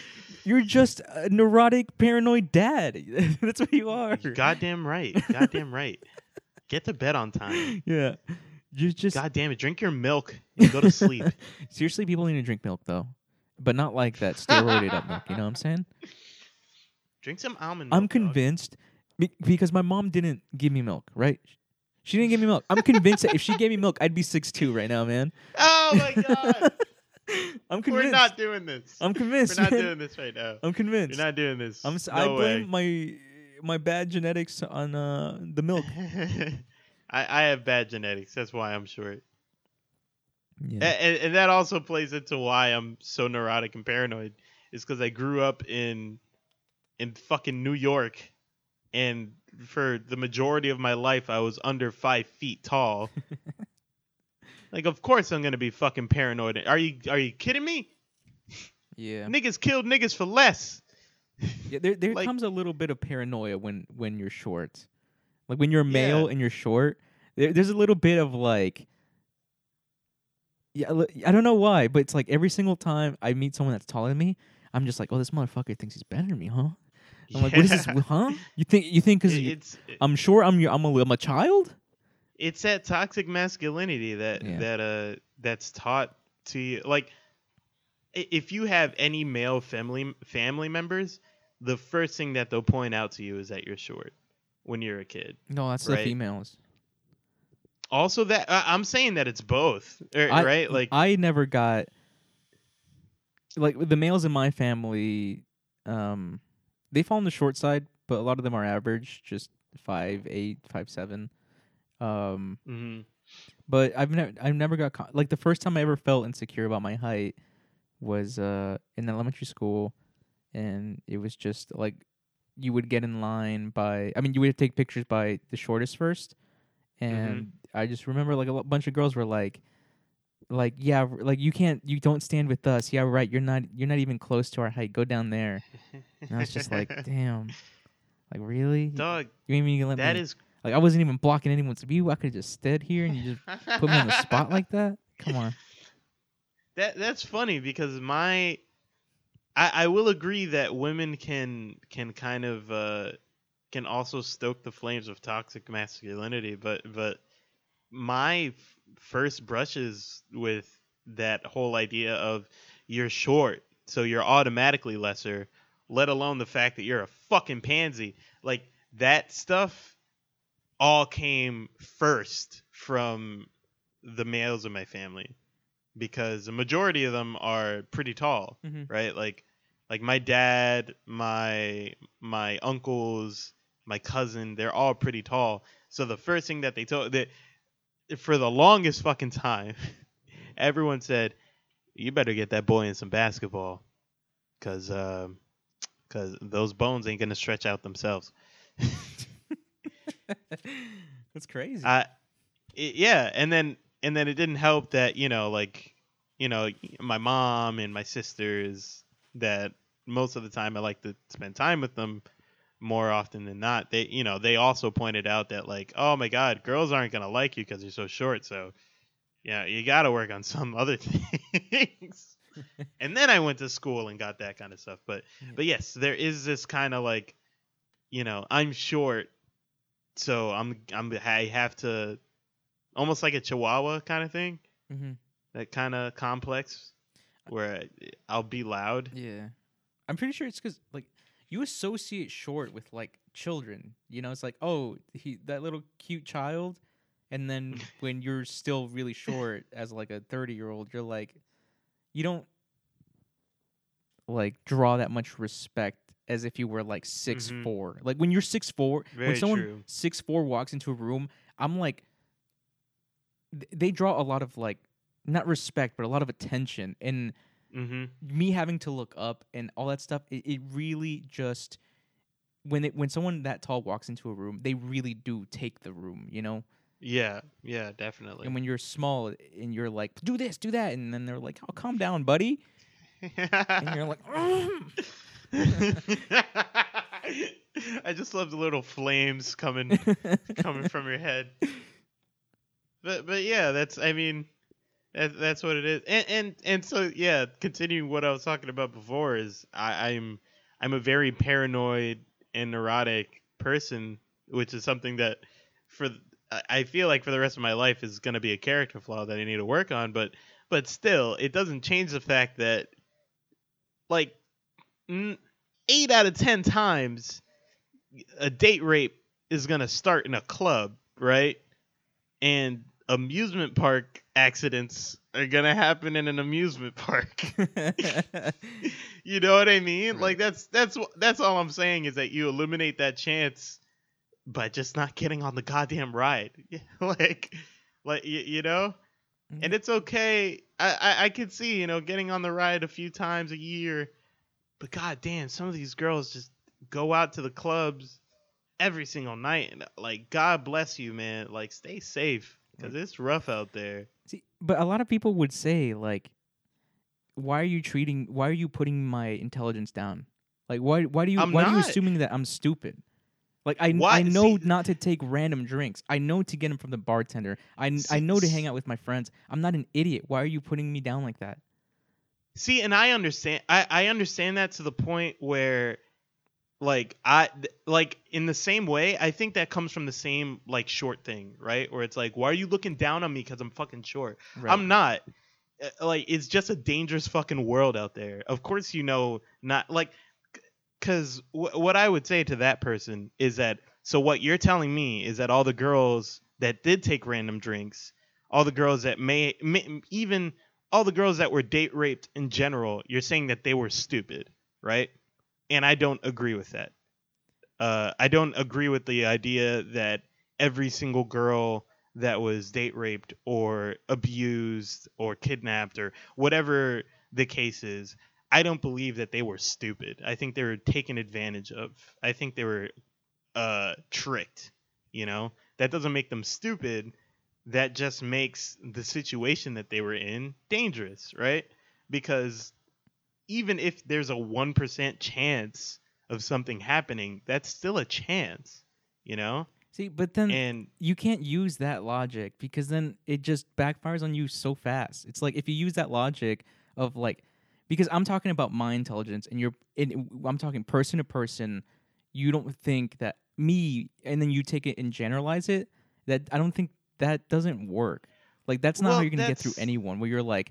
B: You're just a neurotic, paranoid dad. That's what you are.
A: You're goddamn right. Goddamn right. Get to bed on time.
B: Yeah. You're just
A: God damn it. Drink your milk and go to sleep.
B: seriously. People need to drink milk though, but not like that steroided up milk. You know what I'm saying?
A: Drink some almond milk.
B: I'm
A: dog.
B: convinced be- because my mom didn't give me milk. Right? She didn't give me milk. I'm convinced that if she gave me milk, I'd be six two right now, man.
A: Oh my god.
B: I'm convinced.
A: We're not doing this.
B: I'm convinced.
A: We're not
B: man.
A: doing this right now.
B: I'm convinced.
A: You're not doing this.
B: I'm. s-
A: no
B: I
A: way.
B: blame my my bad genetics on uh, the milk.
A: I, I have bad genetics. That's why I'm short.
B: Yeah.
A: And, and that also plays into why I'm so neurotic and paranoid. Is because I grew up in in fucking New York, and for the majority of my life, I was under five feet tall. like, of course, I'm gonna be fucking paranoid. Are you Are you kidding me?
B: yeah.
A: Niggas killed niggas for less.
B: Yeah, there there
A: Like-
B: comes a little bit of paranoia when when you're short, like when you're male
A: Yeah.
B: and you're short. There, there's a little bit of like, yeah, I don't know why, but it's like every single time I meet someone that's taller than me, I'm just like, oh, this motherfucker thinks he's better than me, huh? I'm like, what is this, huh? You think you think because
A: It-
B: I'm sure I'm I'm a, I'm a child?
A: it's that toxic masculinity that
B: Yeah.
A: that uh that's taught to you like if you have any male family family members the first thing that they'll point out to you is that you're short when you're a kid
B: No, that's the females.
A: also that I i'm saying that it's both er,
B: I-
A: right like
B: I never got like the males in my family. Um, they fall on the short side, but a lot of them are average, just five eight, five seven. Um,
A: mhm.
B: but I've never, I've never got con- like the first time I ever felt insecure about my height was uh in elementary school, and it was just like you would get in line by. I mean, you would take pictures by the shortest first, and I just remember like a bunch of girls were like, like yeah, like you can't, you don't stand with us. Yeah, right. You're not, you're not even close to our height. Go down there. And I was just like, damn, like really?
A: dog
B: You ain't even let
A: that
B: me?
A: is
B: Like I wasn't even blocking anyone's view. I could have just stood here and you just put me on the spot like that. Come on.
A: That that's funny because my I, I will agree that women can can kind of uh can also stoke the flames of toxic masculinity, but but my first brushes with that whole idea of you're short, so you're automatically lesser, let alone the fact that you're a fucking pansy. Like that stuff all came first from the males in my family because the majority of them are pretty tall,
B: Mhm.
A: right? Like like my dad, my my uncles, my cousin, they're all pretty tall. So the first thing that they told that for the longest fucking time, everyone said, "You better get that boy in some basketball, cause um, cause those bones ain't gonna stretch out themselves."
B: That's crazy.
A: I, it, yeah, and then and then it didn't help that you know like you know my mom and my sisters that most of the time I like to spend time with them more often than not. They you know they also pointed out that like oh my god girls aren't gonna like you because you're so short so yeah you got to work on some other things. and then I went to school and got that kind of stuff. But but yes, there is this kind of like you know I'm short so I'm I'm I have to almost like a chihuahua kind of thing,
B: hmm
A: that kind of complex where I- I'll be loud.
B: Yeah. I'm pretty sure it's because like you associate short with like children. You know, it's like oh he that little cute child, and then when you're still really short as like a 30 year old, you're like you don't like draw that much respect as if you were like six
A: Mhm.
B: four. Like when you're six four, when someone
A: true.
B: six four walks into a room, I'm like, th- they draw a lot of like not respect, but a lot of attention, and
A: Mm-hmm.
B: me having to look up and all that stuff. It, it really just when it when someone that tall walks into a room, they really do take the room, you know.
A: Yeah, yeah, definitely.
B: And when you're small and you're like, do this, do that, and then they're like, oh, calm down, buddy, and you're like,
A: I just love the little flames coming coming from your head. But but yeah, that's I mean, that's what it is. And, and and so yeah, continuing what I was talking about before is I, I'm I'm a very paranoid and neurotic person, which is something that for I- feel like for the rest of my life is going to be a character flaw that I need to work on. But but still, it doesn't change the fact that like eight out of ten times a date rape is going to start in a club, right? And amusement park accidents are going to happen in an amusement park. you know what I mean?
B: Right.
A: Like that's that's that's all I'm saying is that you eliminate that chance by just not getting on the goddamn ride. like like you, you know? Mm-hmm. And it's okay. I, I I could see, you know, getting on the ride a few times a year. But god damn, some of these girls just go out to the clubs every single night and like god bless you, man. Like stay safe cuz it's rough out there.
B: See, but a lot of people would say like, why are you treating? Why are you putting my intelligence down? Like, why? Why do you?
A: I'm
B: why are you assuming that I'm stupid? Like I,
A: Why-
B: I know
A: see-
B: not to take random drinks. I know to get them from the bartender. I, I know to hang out with my friends. I'm not an idiot. Why are you putting me down like that?
A: See, and I understand. I I understand that to the point where, like I th- like in the same way. I think that comes from the same like short thing, right? Where it's like, why are you looking down on me because I'm fucking short?
B: Right.
A: I'm not. Uh, Like it's just a dangerous fucking world out there. Of course, you know, not like, because w- what I would say to that person is that. So what you're telling me is that all the girls that did take random drinks, all the girls that may, may even all the girls that were date raped in general, you're saying that they were stupid, right? And I don't agree with that. Uh, I don't agree with the idea that every single girl that was date raped or abused or kidnapped or whatever the case is, I don't believe that they were stupid. I think they were taken advantage of. I think they were uh, tricked. You know, that doesn't make them stupid. That just makes the situation that they were in dangerous, right? Because even if there's a 1% chance of something happening, that's still a chance, you know?
B: See, but then
A: And
B: you can't use that logic because then it just backfires on you so fast. It's like if you use that logic of like, because I'm talking about my intelligence and you're, and I'm talking person to person. You don't think that me, and then you take it and generalize it. That I don't think that doesn't work. Like that's not how you're gonna get through anyone. Where you're like,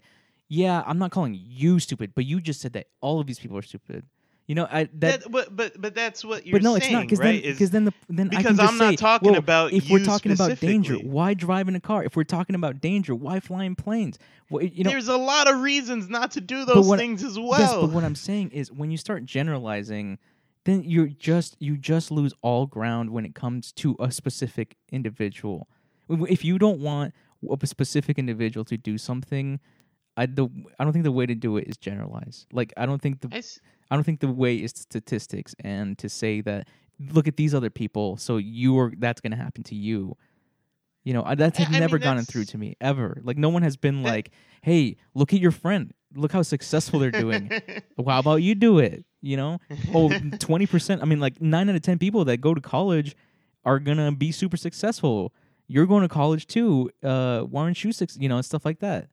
B: yeah, I'm not calling you stupid, but you just said that all of these people are stupid. You know, I that.
A: that, but but but that's what you're
B: but no,
A: saying,
B: it's not because
A: right?
B: then because then the then I
A: because
B: can just
A: I'm not
B: say,
A: talking
B: well,
A: about
B: if we're talking about danger, why drive in a car? If we're talking about danger, why fly in planes? Well, you know,
A: there's a lot of reasons not to do those
B: what-
A: things as well.
B: yes, but what I'm saying is when you start generalizing, then you're just you just lose all ground when it comes to a specific individual. If you don't want a specific individual to do something, I the I don't think the way to do it is generalize. Like I don't think the
A: I s-
B: I don't think the way is statistics and to say that look at these other people, so you are that's going to happen to you. You know, I- that's
A: I- I
B: never
A: mean,
B: gotten
A: that's-
B: through to me ever. Like no one has been like, "Hey, look at your friend. Look how successful they're doing. well, how about you do it?" You know? Oh, 20%. I mean, like 9 out of 10 people that go to college are going to be super successful. You're going to college too. Uh, why aren't you six, you know, and stuff like that.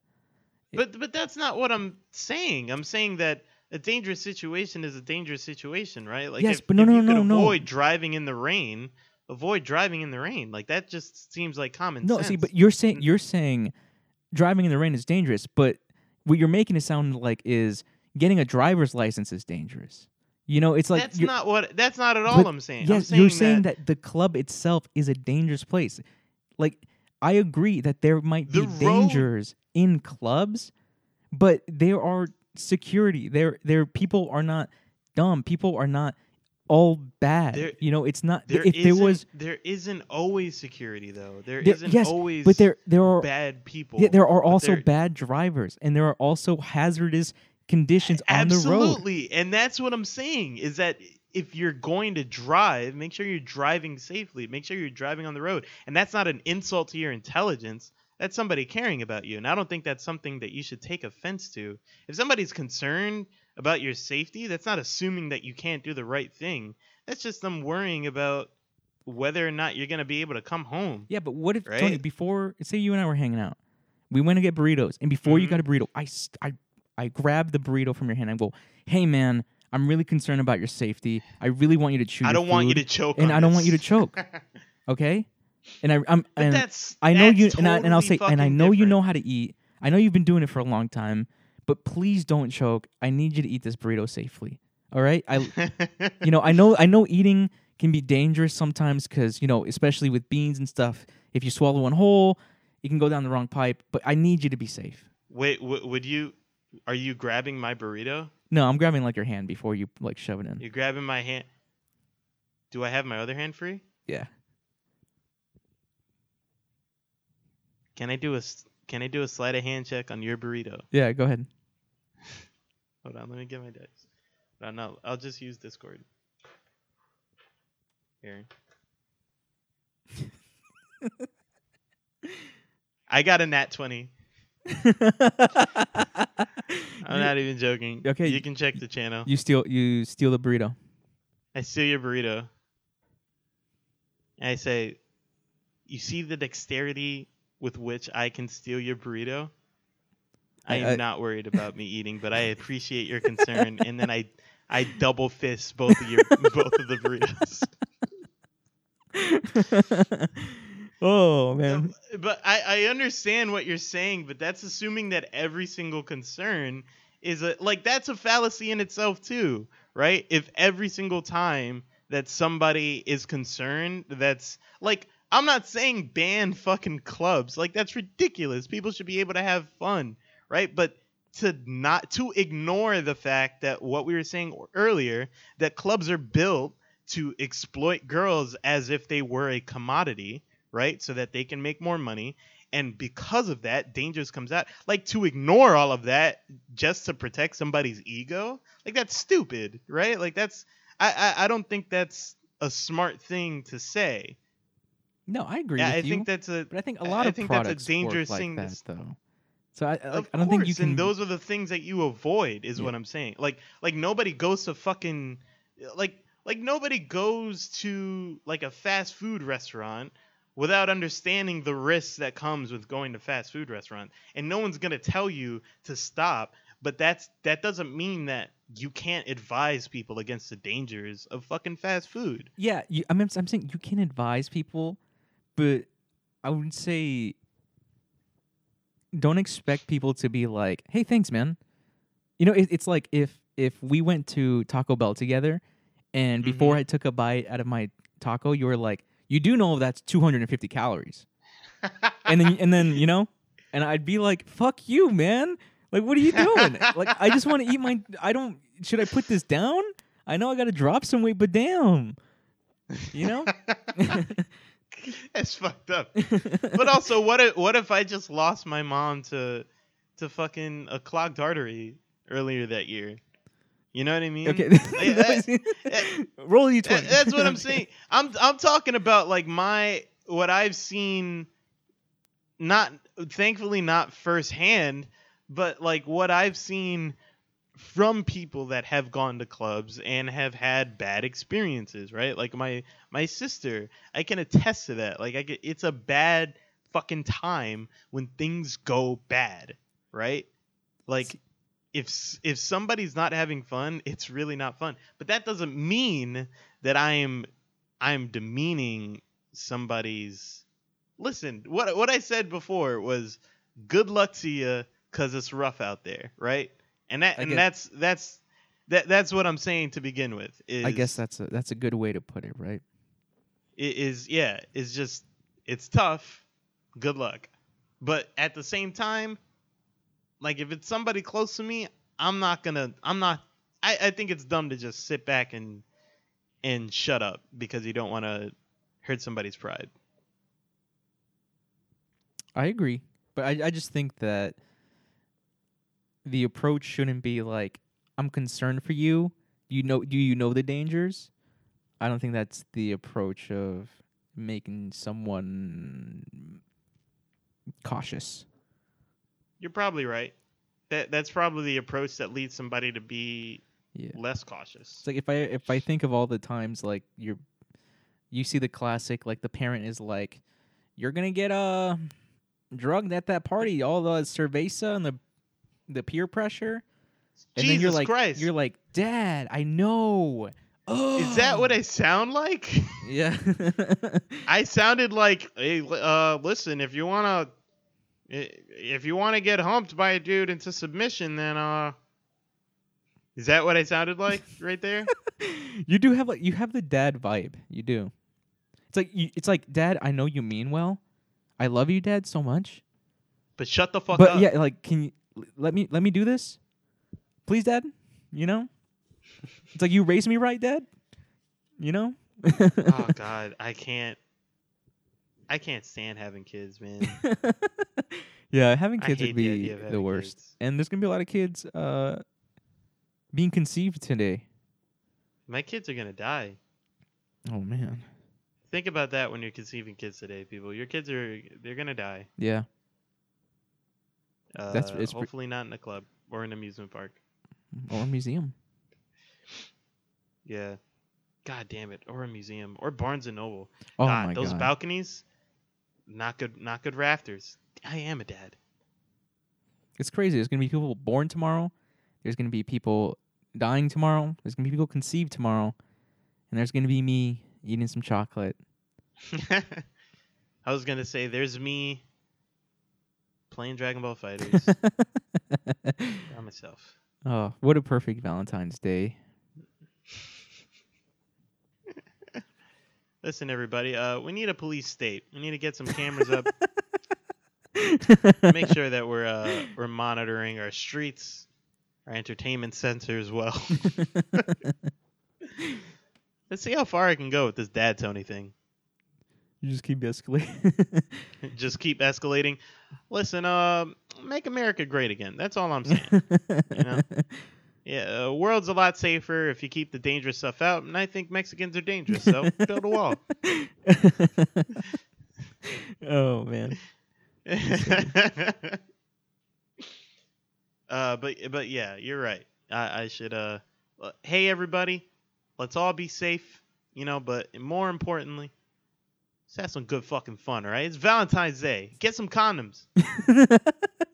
A: But but that's not what I'm saying. I'm saying that a dangerous situation is a dangerous situation, right? Like
B: Yes,
A: if,
B: but no,
A: if
B: no,
A: you
B: no,
A: could
B: no.
A: avoid driving in the rain, avoid driving in the rain. Like that just seems like common
B: No,
A: sense.
B: No, see, but you're saying mm. you're saying driving in the rain is dangerous, but what you're making it sound like is getting a driver's license is dangerous. You know, it's like
A: that's not what that's not at all I'm saying. I'm
B: Yes,
A: saying
B: you're saying
A: that,
B: that, the club itself is a dangerous place. Like I agree that there might be
A: The road-
B: dangers in clubs, but there are security. There there people are not dumb. People are not all bad.
A: There-
B: you know, it's not
A: there
B: if there was
A: there isn't always security though. There
B: There-
A: isn't
B: yes,
A: always
B: but there there are
A: bad people.
B: yeah, there are also bad drivers and there are also hazardous conditions on the road.
A: Absolutely. And that's what I'm saying is that if you're going to drive, make sure you're driving safely. Make sure you're driving on the road. And that's not an insult to your intelligence. That's somebody caring about you. And I don't think that's something that you should take offense to. If somebody's concerned about your safety, that's not assuming that you can't do the right thing. That's just them worrying about whether or not you're going to be able to come home.
B: Yeah, but what if Tony before say you and I were hanging out, We went to get burritos, and before you
A: Mhm.
B: got a burrito, I st- I I grabbed the burrito from your hand. I go, "Hey, man, I'm really concerned about your safety. I really want you to chew.
A: I don't want you to choke.
B: and I don't want you to choke. Okay, and I I'm
A: but
B: and
A: that's
B: I know
A: that's
B: you, and I, and I'll say, and I know you know how to eat. I know you've been doing it for a long time, but please don't choke. I need you to eat this burrito safely. All right, I you know, I know I know eating can be dangerous sometimes because you know, especially with beans and stuff. If you swallow one whole, it can go down the wrong pipe. But I need you to be safe.
A: Wait, w- would you? Are you grabbing my burrito?
B: No, I'm grabbing like your hand before you like shove it in.
A: You're grabbing my hand. Do I have my other hand free?
B: Yeah.
A: Can I do a Can I do a sleight of hand check on your burrito?
B: Yeah, go ahead.
A: Hold on, let me get my dice. No, no, I'll just use Discord. Here. I got a nat twenty. I'm not even joking.
B: Okay,
A: you can check the channel.
B: you steal you steal the burrito.
A: I steal your burrito. And I say, You see the dexterity with which I can steal your burrito? I am
B: I-
A: not worried about me eating, but I appreciate your concern. and then I I double fist both of your both of the burritos.
B: Oh man.
A: But I, I understand what you're saying, but that's assuming that every single concern is a like that's a fallacy in itself too, right? If every single time that somebody is concerned, that's like I'm not saying ban fucking clubs. Like that's ridiculous. People should be able to have fun, right? But to not to ignore the fact that what we were saying earlier that clubs are built to exploit girls as if they were a commodity, right? So that they can make more money. And because of that, dangers comes out. Like to ignore all of that just to protect somebody's ego, like that's stupid, right? Like that's I I, I don't think that's a smart thing to say.
B: No, I agree
A: Yeah,
B: with
A: I
B: you.
A: think that's a
B: but I think a lot
A: I
B: of
A: think that's a
B: products
A: dangerous
B: like
A: thing to
B: that
A: s-
B: though. So I I,
A: of
B: I don't think you
A: course,
B: can.
A: And those are the things that you avoid, is what I'm saying. Like, like nobody goes to fucking, like, like nobody goes to like a fast food restaurant without understanding the risks that comes with going to fast food restaurant, and no one's gonna tell you to stop. But that's that doesn't mean that you can't advise people against the dangers of fucking fast food.
B: Yeah, you, I mean, I'm saying you can advise people, but I would say don't expect people to be like, "Hey, thanks, man." You know, it, it's like if if we went to Taco Bell together, and before
A: Mhm.
B: I took a bite out of my taco, you were like, "You do know that's 250 calories," and then and then you know, and I'd be like, "Fuck you, man." Like, what are you doing? like, I just want to eat my. I don't. Should I put this down? I know I got to drop some weight, but damn, you know.
A: That's fucked up. but also, what if what if I just lost my mom to to fucking a clogged artery earlier that year? You know what I mean?
B: okay,
A: I-
B: roll you twenty.
A: that's what I'm saying. I'm I'm talking about like my what I've seen, not thankfully not firsthand, but like what I've seen from people that have gone to clubs and have had bad experiences, right? Like my my sister, I can attest to that. Like I get, it's a bad fucking time when things go bad, right? Like if if somebody's not having fun, it's really not fun. But that doesn't mean that I am I'm demeaning somebody's Listen, what what I said before was good luck to you cuz it's rough out there, right? And that and that's that's that that's what I'm saying to begin with. Is,
B: I guess that's a that's a good way to put it, right?
A: it is yeah it's just it's tough good luck but at the same time like if it's somebody close to me i'm not gonna i'm not i, I think it's dumb to just sit back and and shut up because you don't want to hurt somebody's pride
B: I agree, but I I just think that the approach shouldn't be like I'm concerned for you. You know, do you know the dangers? I don't think that's the approach of making someone cautious.
A: You're probably right that that's probably the approach that leads somebody to be
B: Yeah.
A: less cautious
B: It's like if I if I think of all the times like you're you see the classic like the parent is like you're going to get a drugged at that party, all the cerveza and the the peer pressure. And then you're
A: Jesus
B: like,
A: Christ.
B: you're like, Dad, I know. Oh,
A: Is that what I sound like?
B: Yeah.
A: I sounded like, hey, uh, listen, if you wanna, i- if you wanna get humped by a dude into submission, then uh, is that what I sounded like right there?
B: you do have like you have the dad vibe. You do. It's like you, it's like Dad. I know you mean well. I love you, Dad, so much.
A: But shut the fuck
B: but
A: up.
B: yeah, like, can you let me let me do this, please, Dad? You know, it's like you raised me right, Dad. You know.
A: oh God, I can't. I can't stand having kids, man.
B: yeah, having kids would be
A: of
B: the, worst.
A: kids.
B: And there's gonna be a lot of kids uh being conceived today.
A: My kids are gonna die.
B: Oh man.
A: Think about that when you're conceiving kids today, people. Your kids are they're gonna die.
B: Yeah.
A: Uh,
B: That's- it's
A: hopefully not in a club or an amusement park.
B: Or a museum.
A: Yeah. God damn it, or a museum or Barnes and Noble.
B: Oh
A: God,
B: my
A: those
B: god.
A: balconies, not good, not good rafters. I am a dad.
B: It's crazy. There's gonna be people born tomorrow. There's gonna be people dying tomorrow. There's gonna be people conceived tomorrow, and there's gonna be me eating some chocolate.
A: I was gonna say, there's me playing Dragon Ball FighterZ by myself.
B: oh, what a perfect Valentine's Day.
A: Listen, everybody, uh, we need a police state. We need to get some cameras up. Make sure that we're uh, we're monitoring our streets, our entertainment center as well. Let's see how far I can go with this dad Tony thing.
B: you just keep escalating.
A: Just keep escalating. Listen, uh, make America great again. That's all I'm saying. know? Yeah, the world's a lot safer if you keep the dangerous stuff out, and I think Mexicans are dangerous, so build a wall.
B: oh man.
A: uh, but but yeah, you're right. I, I should uh, uh, hey everybody, let's all be safe, you know. But more importantly, let's have some good fucking fun, all right? It's Valentine's Day. Get some condoms.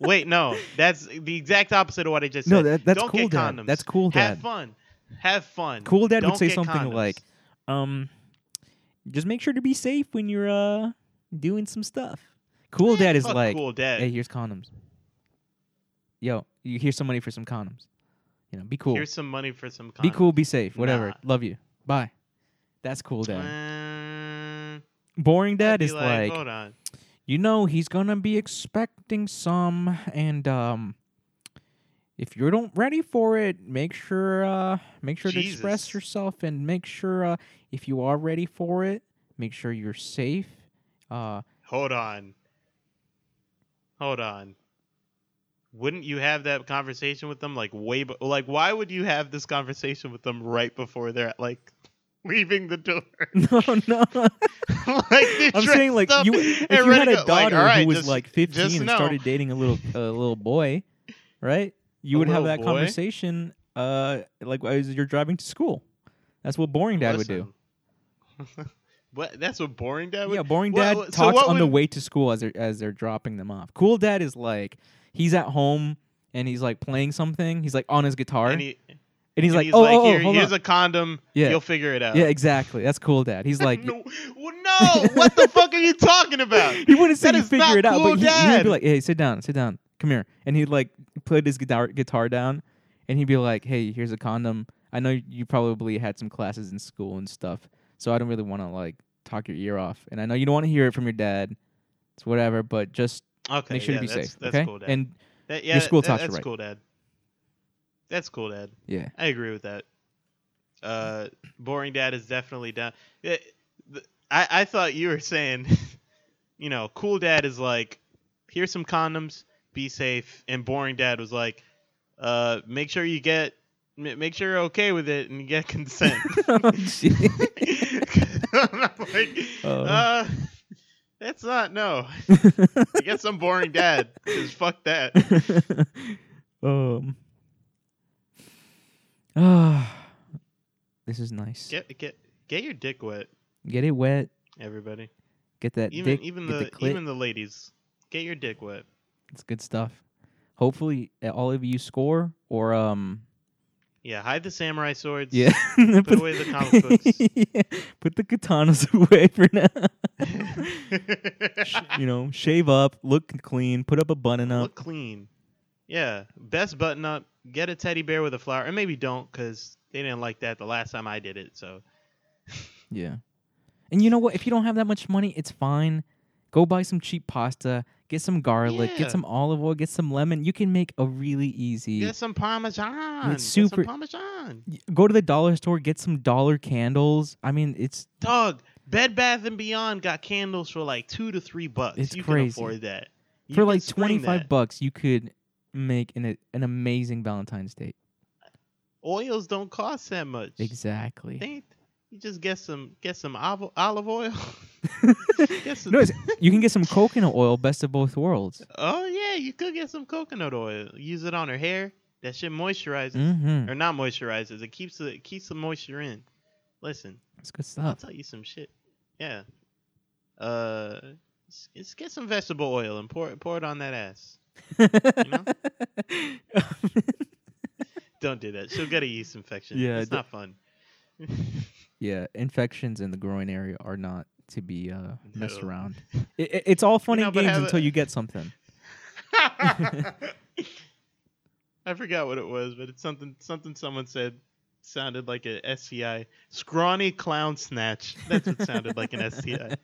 A: Wait, no, that's the exact opposite of what I just said.
B: no, that, that's
A: Don't
B: cool,
A: get
B: Dad.
A: condoms.
B: That's cool, Dad.
A: Have fun. Have fun.
B: Cool Dad would
A: Don't
B: say
A: get
B: something
A: condoms.
B: like, um, just make sure to be safe when you're uh doing some stuff. Cool
A: Eh,
B: Dad is
A: fuck
B: like,
A: cool dad.
B: hey, here's condoms. Yo, you here's some money for some condoms. You know, be cool.
A: Here's some money for some condoms.
B: Be cool, be safe, whatever.
A: Nah.
B: Love you. Bye. That's cool, Dad.
A: Um,
B: Boring Dad is like,
A: hold on.
B: you know, he's gonna be expecting some, and um, if you don't ready for it, make sure uh, make sure to express yourself, and make sure uh, if you are ready for it, make sure you're safe. Uh,
A: Hold on. Hold on. Wouldn't you have that conversation with them like way be- like why would you have this conversation with them right before they're like leaving the door?
B: no, no.
A: like
B: I'm saying like you, if you had a
A: go. Like,
B: daughter who was
A: just-
B: like 15 and
A: know.
B: started dating a little a little boy, right? You
A: A
B: would have that
A: boy?
B: conversation uh like as you're driving to school. That's what boring dad would do.
A: Listen. what? That's what boring dad would.
B: Yeah, boring dad talks
A: what
B: on the way to school as they're as they're dropping them off. Cool dad is like he's at home and he's like playing something. He's like on his guitar
A: And,
B: and, he's
A: and
B: like,
A: he's
B: oh,
A: like,
B: oh, oh,
A: Here,
B: hold
A: here's
B: on.
A: a condom.
B: Yeah.
A: You'll figure it out.
B: yeah, exactly. That's cool dad. He's like,
A: no, well, no. What the fuck are you talking about?
B: he wouldn't say you figure it out,
A: cool
B: but he, would be like, hey, sit down, sit down, come here, and he'd like put his guitar guitar down, and he'd be like, hey, here's a condom. I know you probably had some classes in school and stuff, so I don't really want to like talk your ear off, and I know you don't want to hear it from your dad. It's whatever, but just
A: Okay,
B: make sure
A: yeah,
B: to be
A: that's,
B: safe,
A: That's
B: okay?
A: cool, Dad.
B: and
A: That- yeah,
B: school
A: that-
B: you
A: that's
B: right.
A: cool, Dad. That's cool, Dad.
B: yeah,
A: I agree with that. Uh, boring dad is definitely down. I I thought you were saying, you know, cool dad is like, here's some condoms, be safe, and boring dad was like, uh, make sure you get, m- make sure you're okay with it and you get consent.
B: Oh,
A: like,
B: Oh.
A: uh, that's not no. I guess I'm boring dad. 'cause fuck that.
B: um. Ah, this is nice. Get,
A: Get get your dick wet, Get
B: it wet.
A: everybody.
B: Get that
A: Even
B: dick.
A: even the,
B: the
A: even the ladies. Get your dick wet.
B: It's good stuff. Hopefully, uh, all of you score or um.
A: Yeah, hide the samurai swords.
B: Yeah.
A: Put away the comic books.
B: Yeah, Put the katanas away for now. You know, shave up, look clean, put up a button up.
A: Look clean. Yeah, best button up. Get a teddy bear with a flower, and maybe don't, cause they didn't like that the last time I did it. So
B: Yeah. And you know what? If you don't have that much money, it's fine. Go buy some cheap pasta, get some garlic,
A: Yeah.
B: get some olive oil, get some lemon. You can make a really easy.
A: get some parmesan.
B: It's
A: Get
B: super-
A: some parmesan.
B: Go to the dollar store, get some dollar candles. I mean, it's
A: Dog, Bed Bath and Beyond got candles for like two to three bucks.
B: It's
A: you
B: crazy.
A: can afford that. You
B: for like 25 bucks, you could make an an amazing Valentine's Day.
A: Oils don't cost that much.
B: Exactly.
A: They you just get some get some olive, olive oil. some,
B: No, you can get some coconut oil, best of both worlds.
A: oh yeah, you could get some coconut oil. Use it on her hair. That shit moisturizes
B: Mm-hmm.
A: or not moisturizes. It keeps the it keeps the moisture in. Listen,
B: It's good stuff.
A: I'll tell you some shit. Yeah. Uh, let's, let's get some vegetable oil and pour it pour it on that ass. Don't do that. She'll get a yeast infection.
B: Yeah,
A: it's
B: d-
A: not fun.
B: yeah, infections in the groin area are not to be uh, messed around. It, it- it's all fun
A: know,
B: and
A: but
B: games
A: have a-
B: until you get something.
A: I forgot what it was, but it's something something someone said sounded like a STI. Scrawny clown snatch. That's what sounded like an STI.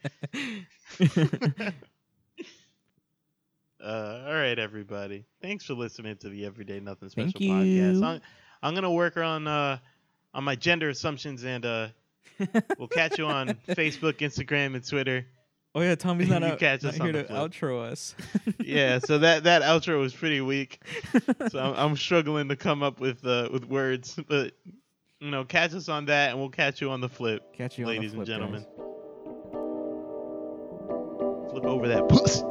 A: Uh, all right, everybody. Thanks for listening to the Everyday Nothing Special
B: Thank
A: podcast. I'm, I'm gonna work on uh on my gender assumptions, and uh, we'll catch you on Facebook, Instagram, and Twitter.
B: oh yeah, Tommy's not,
A: You
B: out,
A: catch
B: not
A: us
B: here to
A: flip.
B: outro us.
A: Yeah, so that that outro was pretty weak. So I'm, I'm struggling to come up with uh, with words, but you know, catch us on that, and we'll catch you on the flip,
B: Catch you,
A: ladies
B: on the flip,
A: and
B: guys.
A: gentlemen. Flip over that pussy.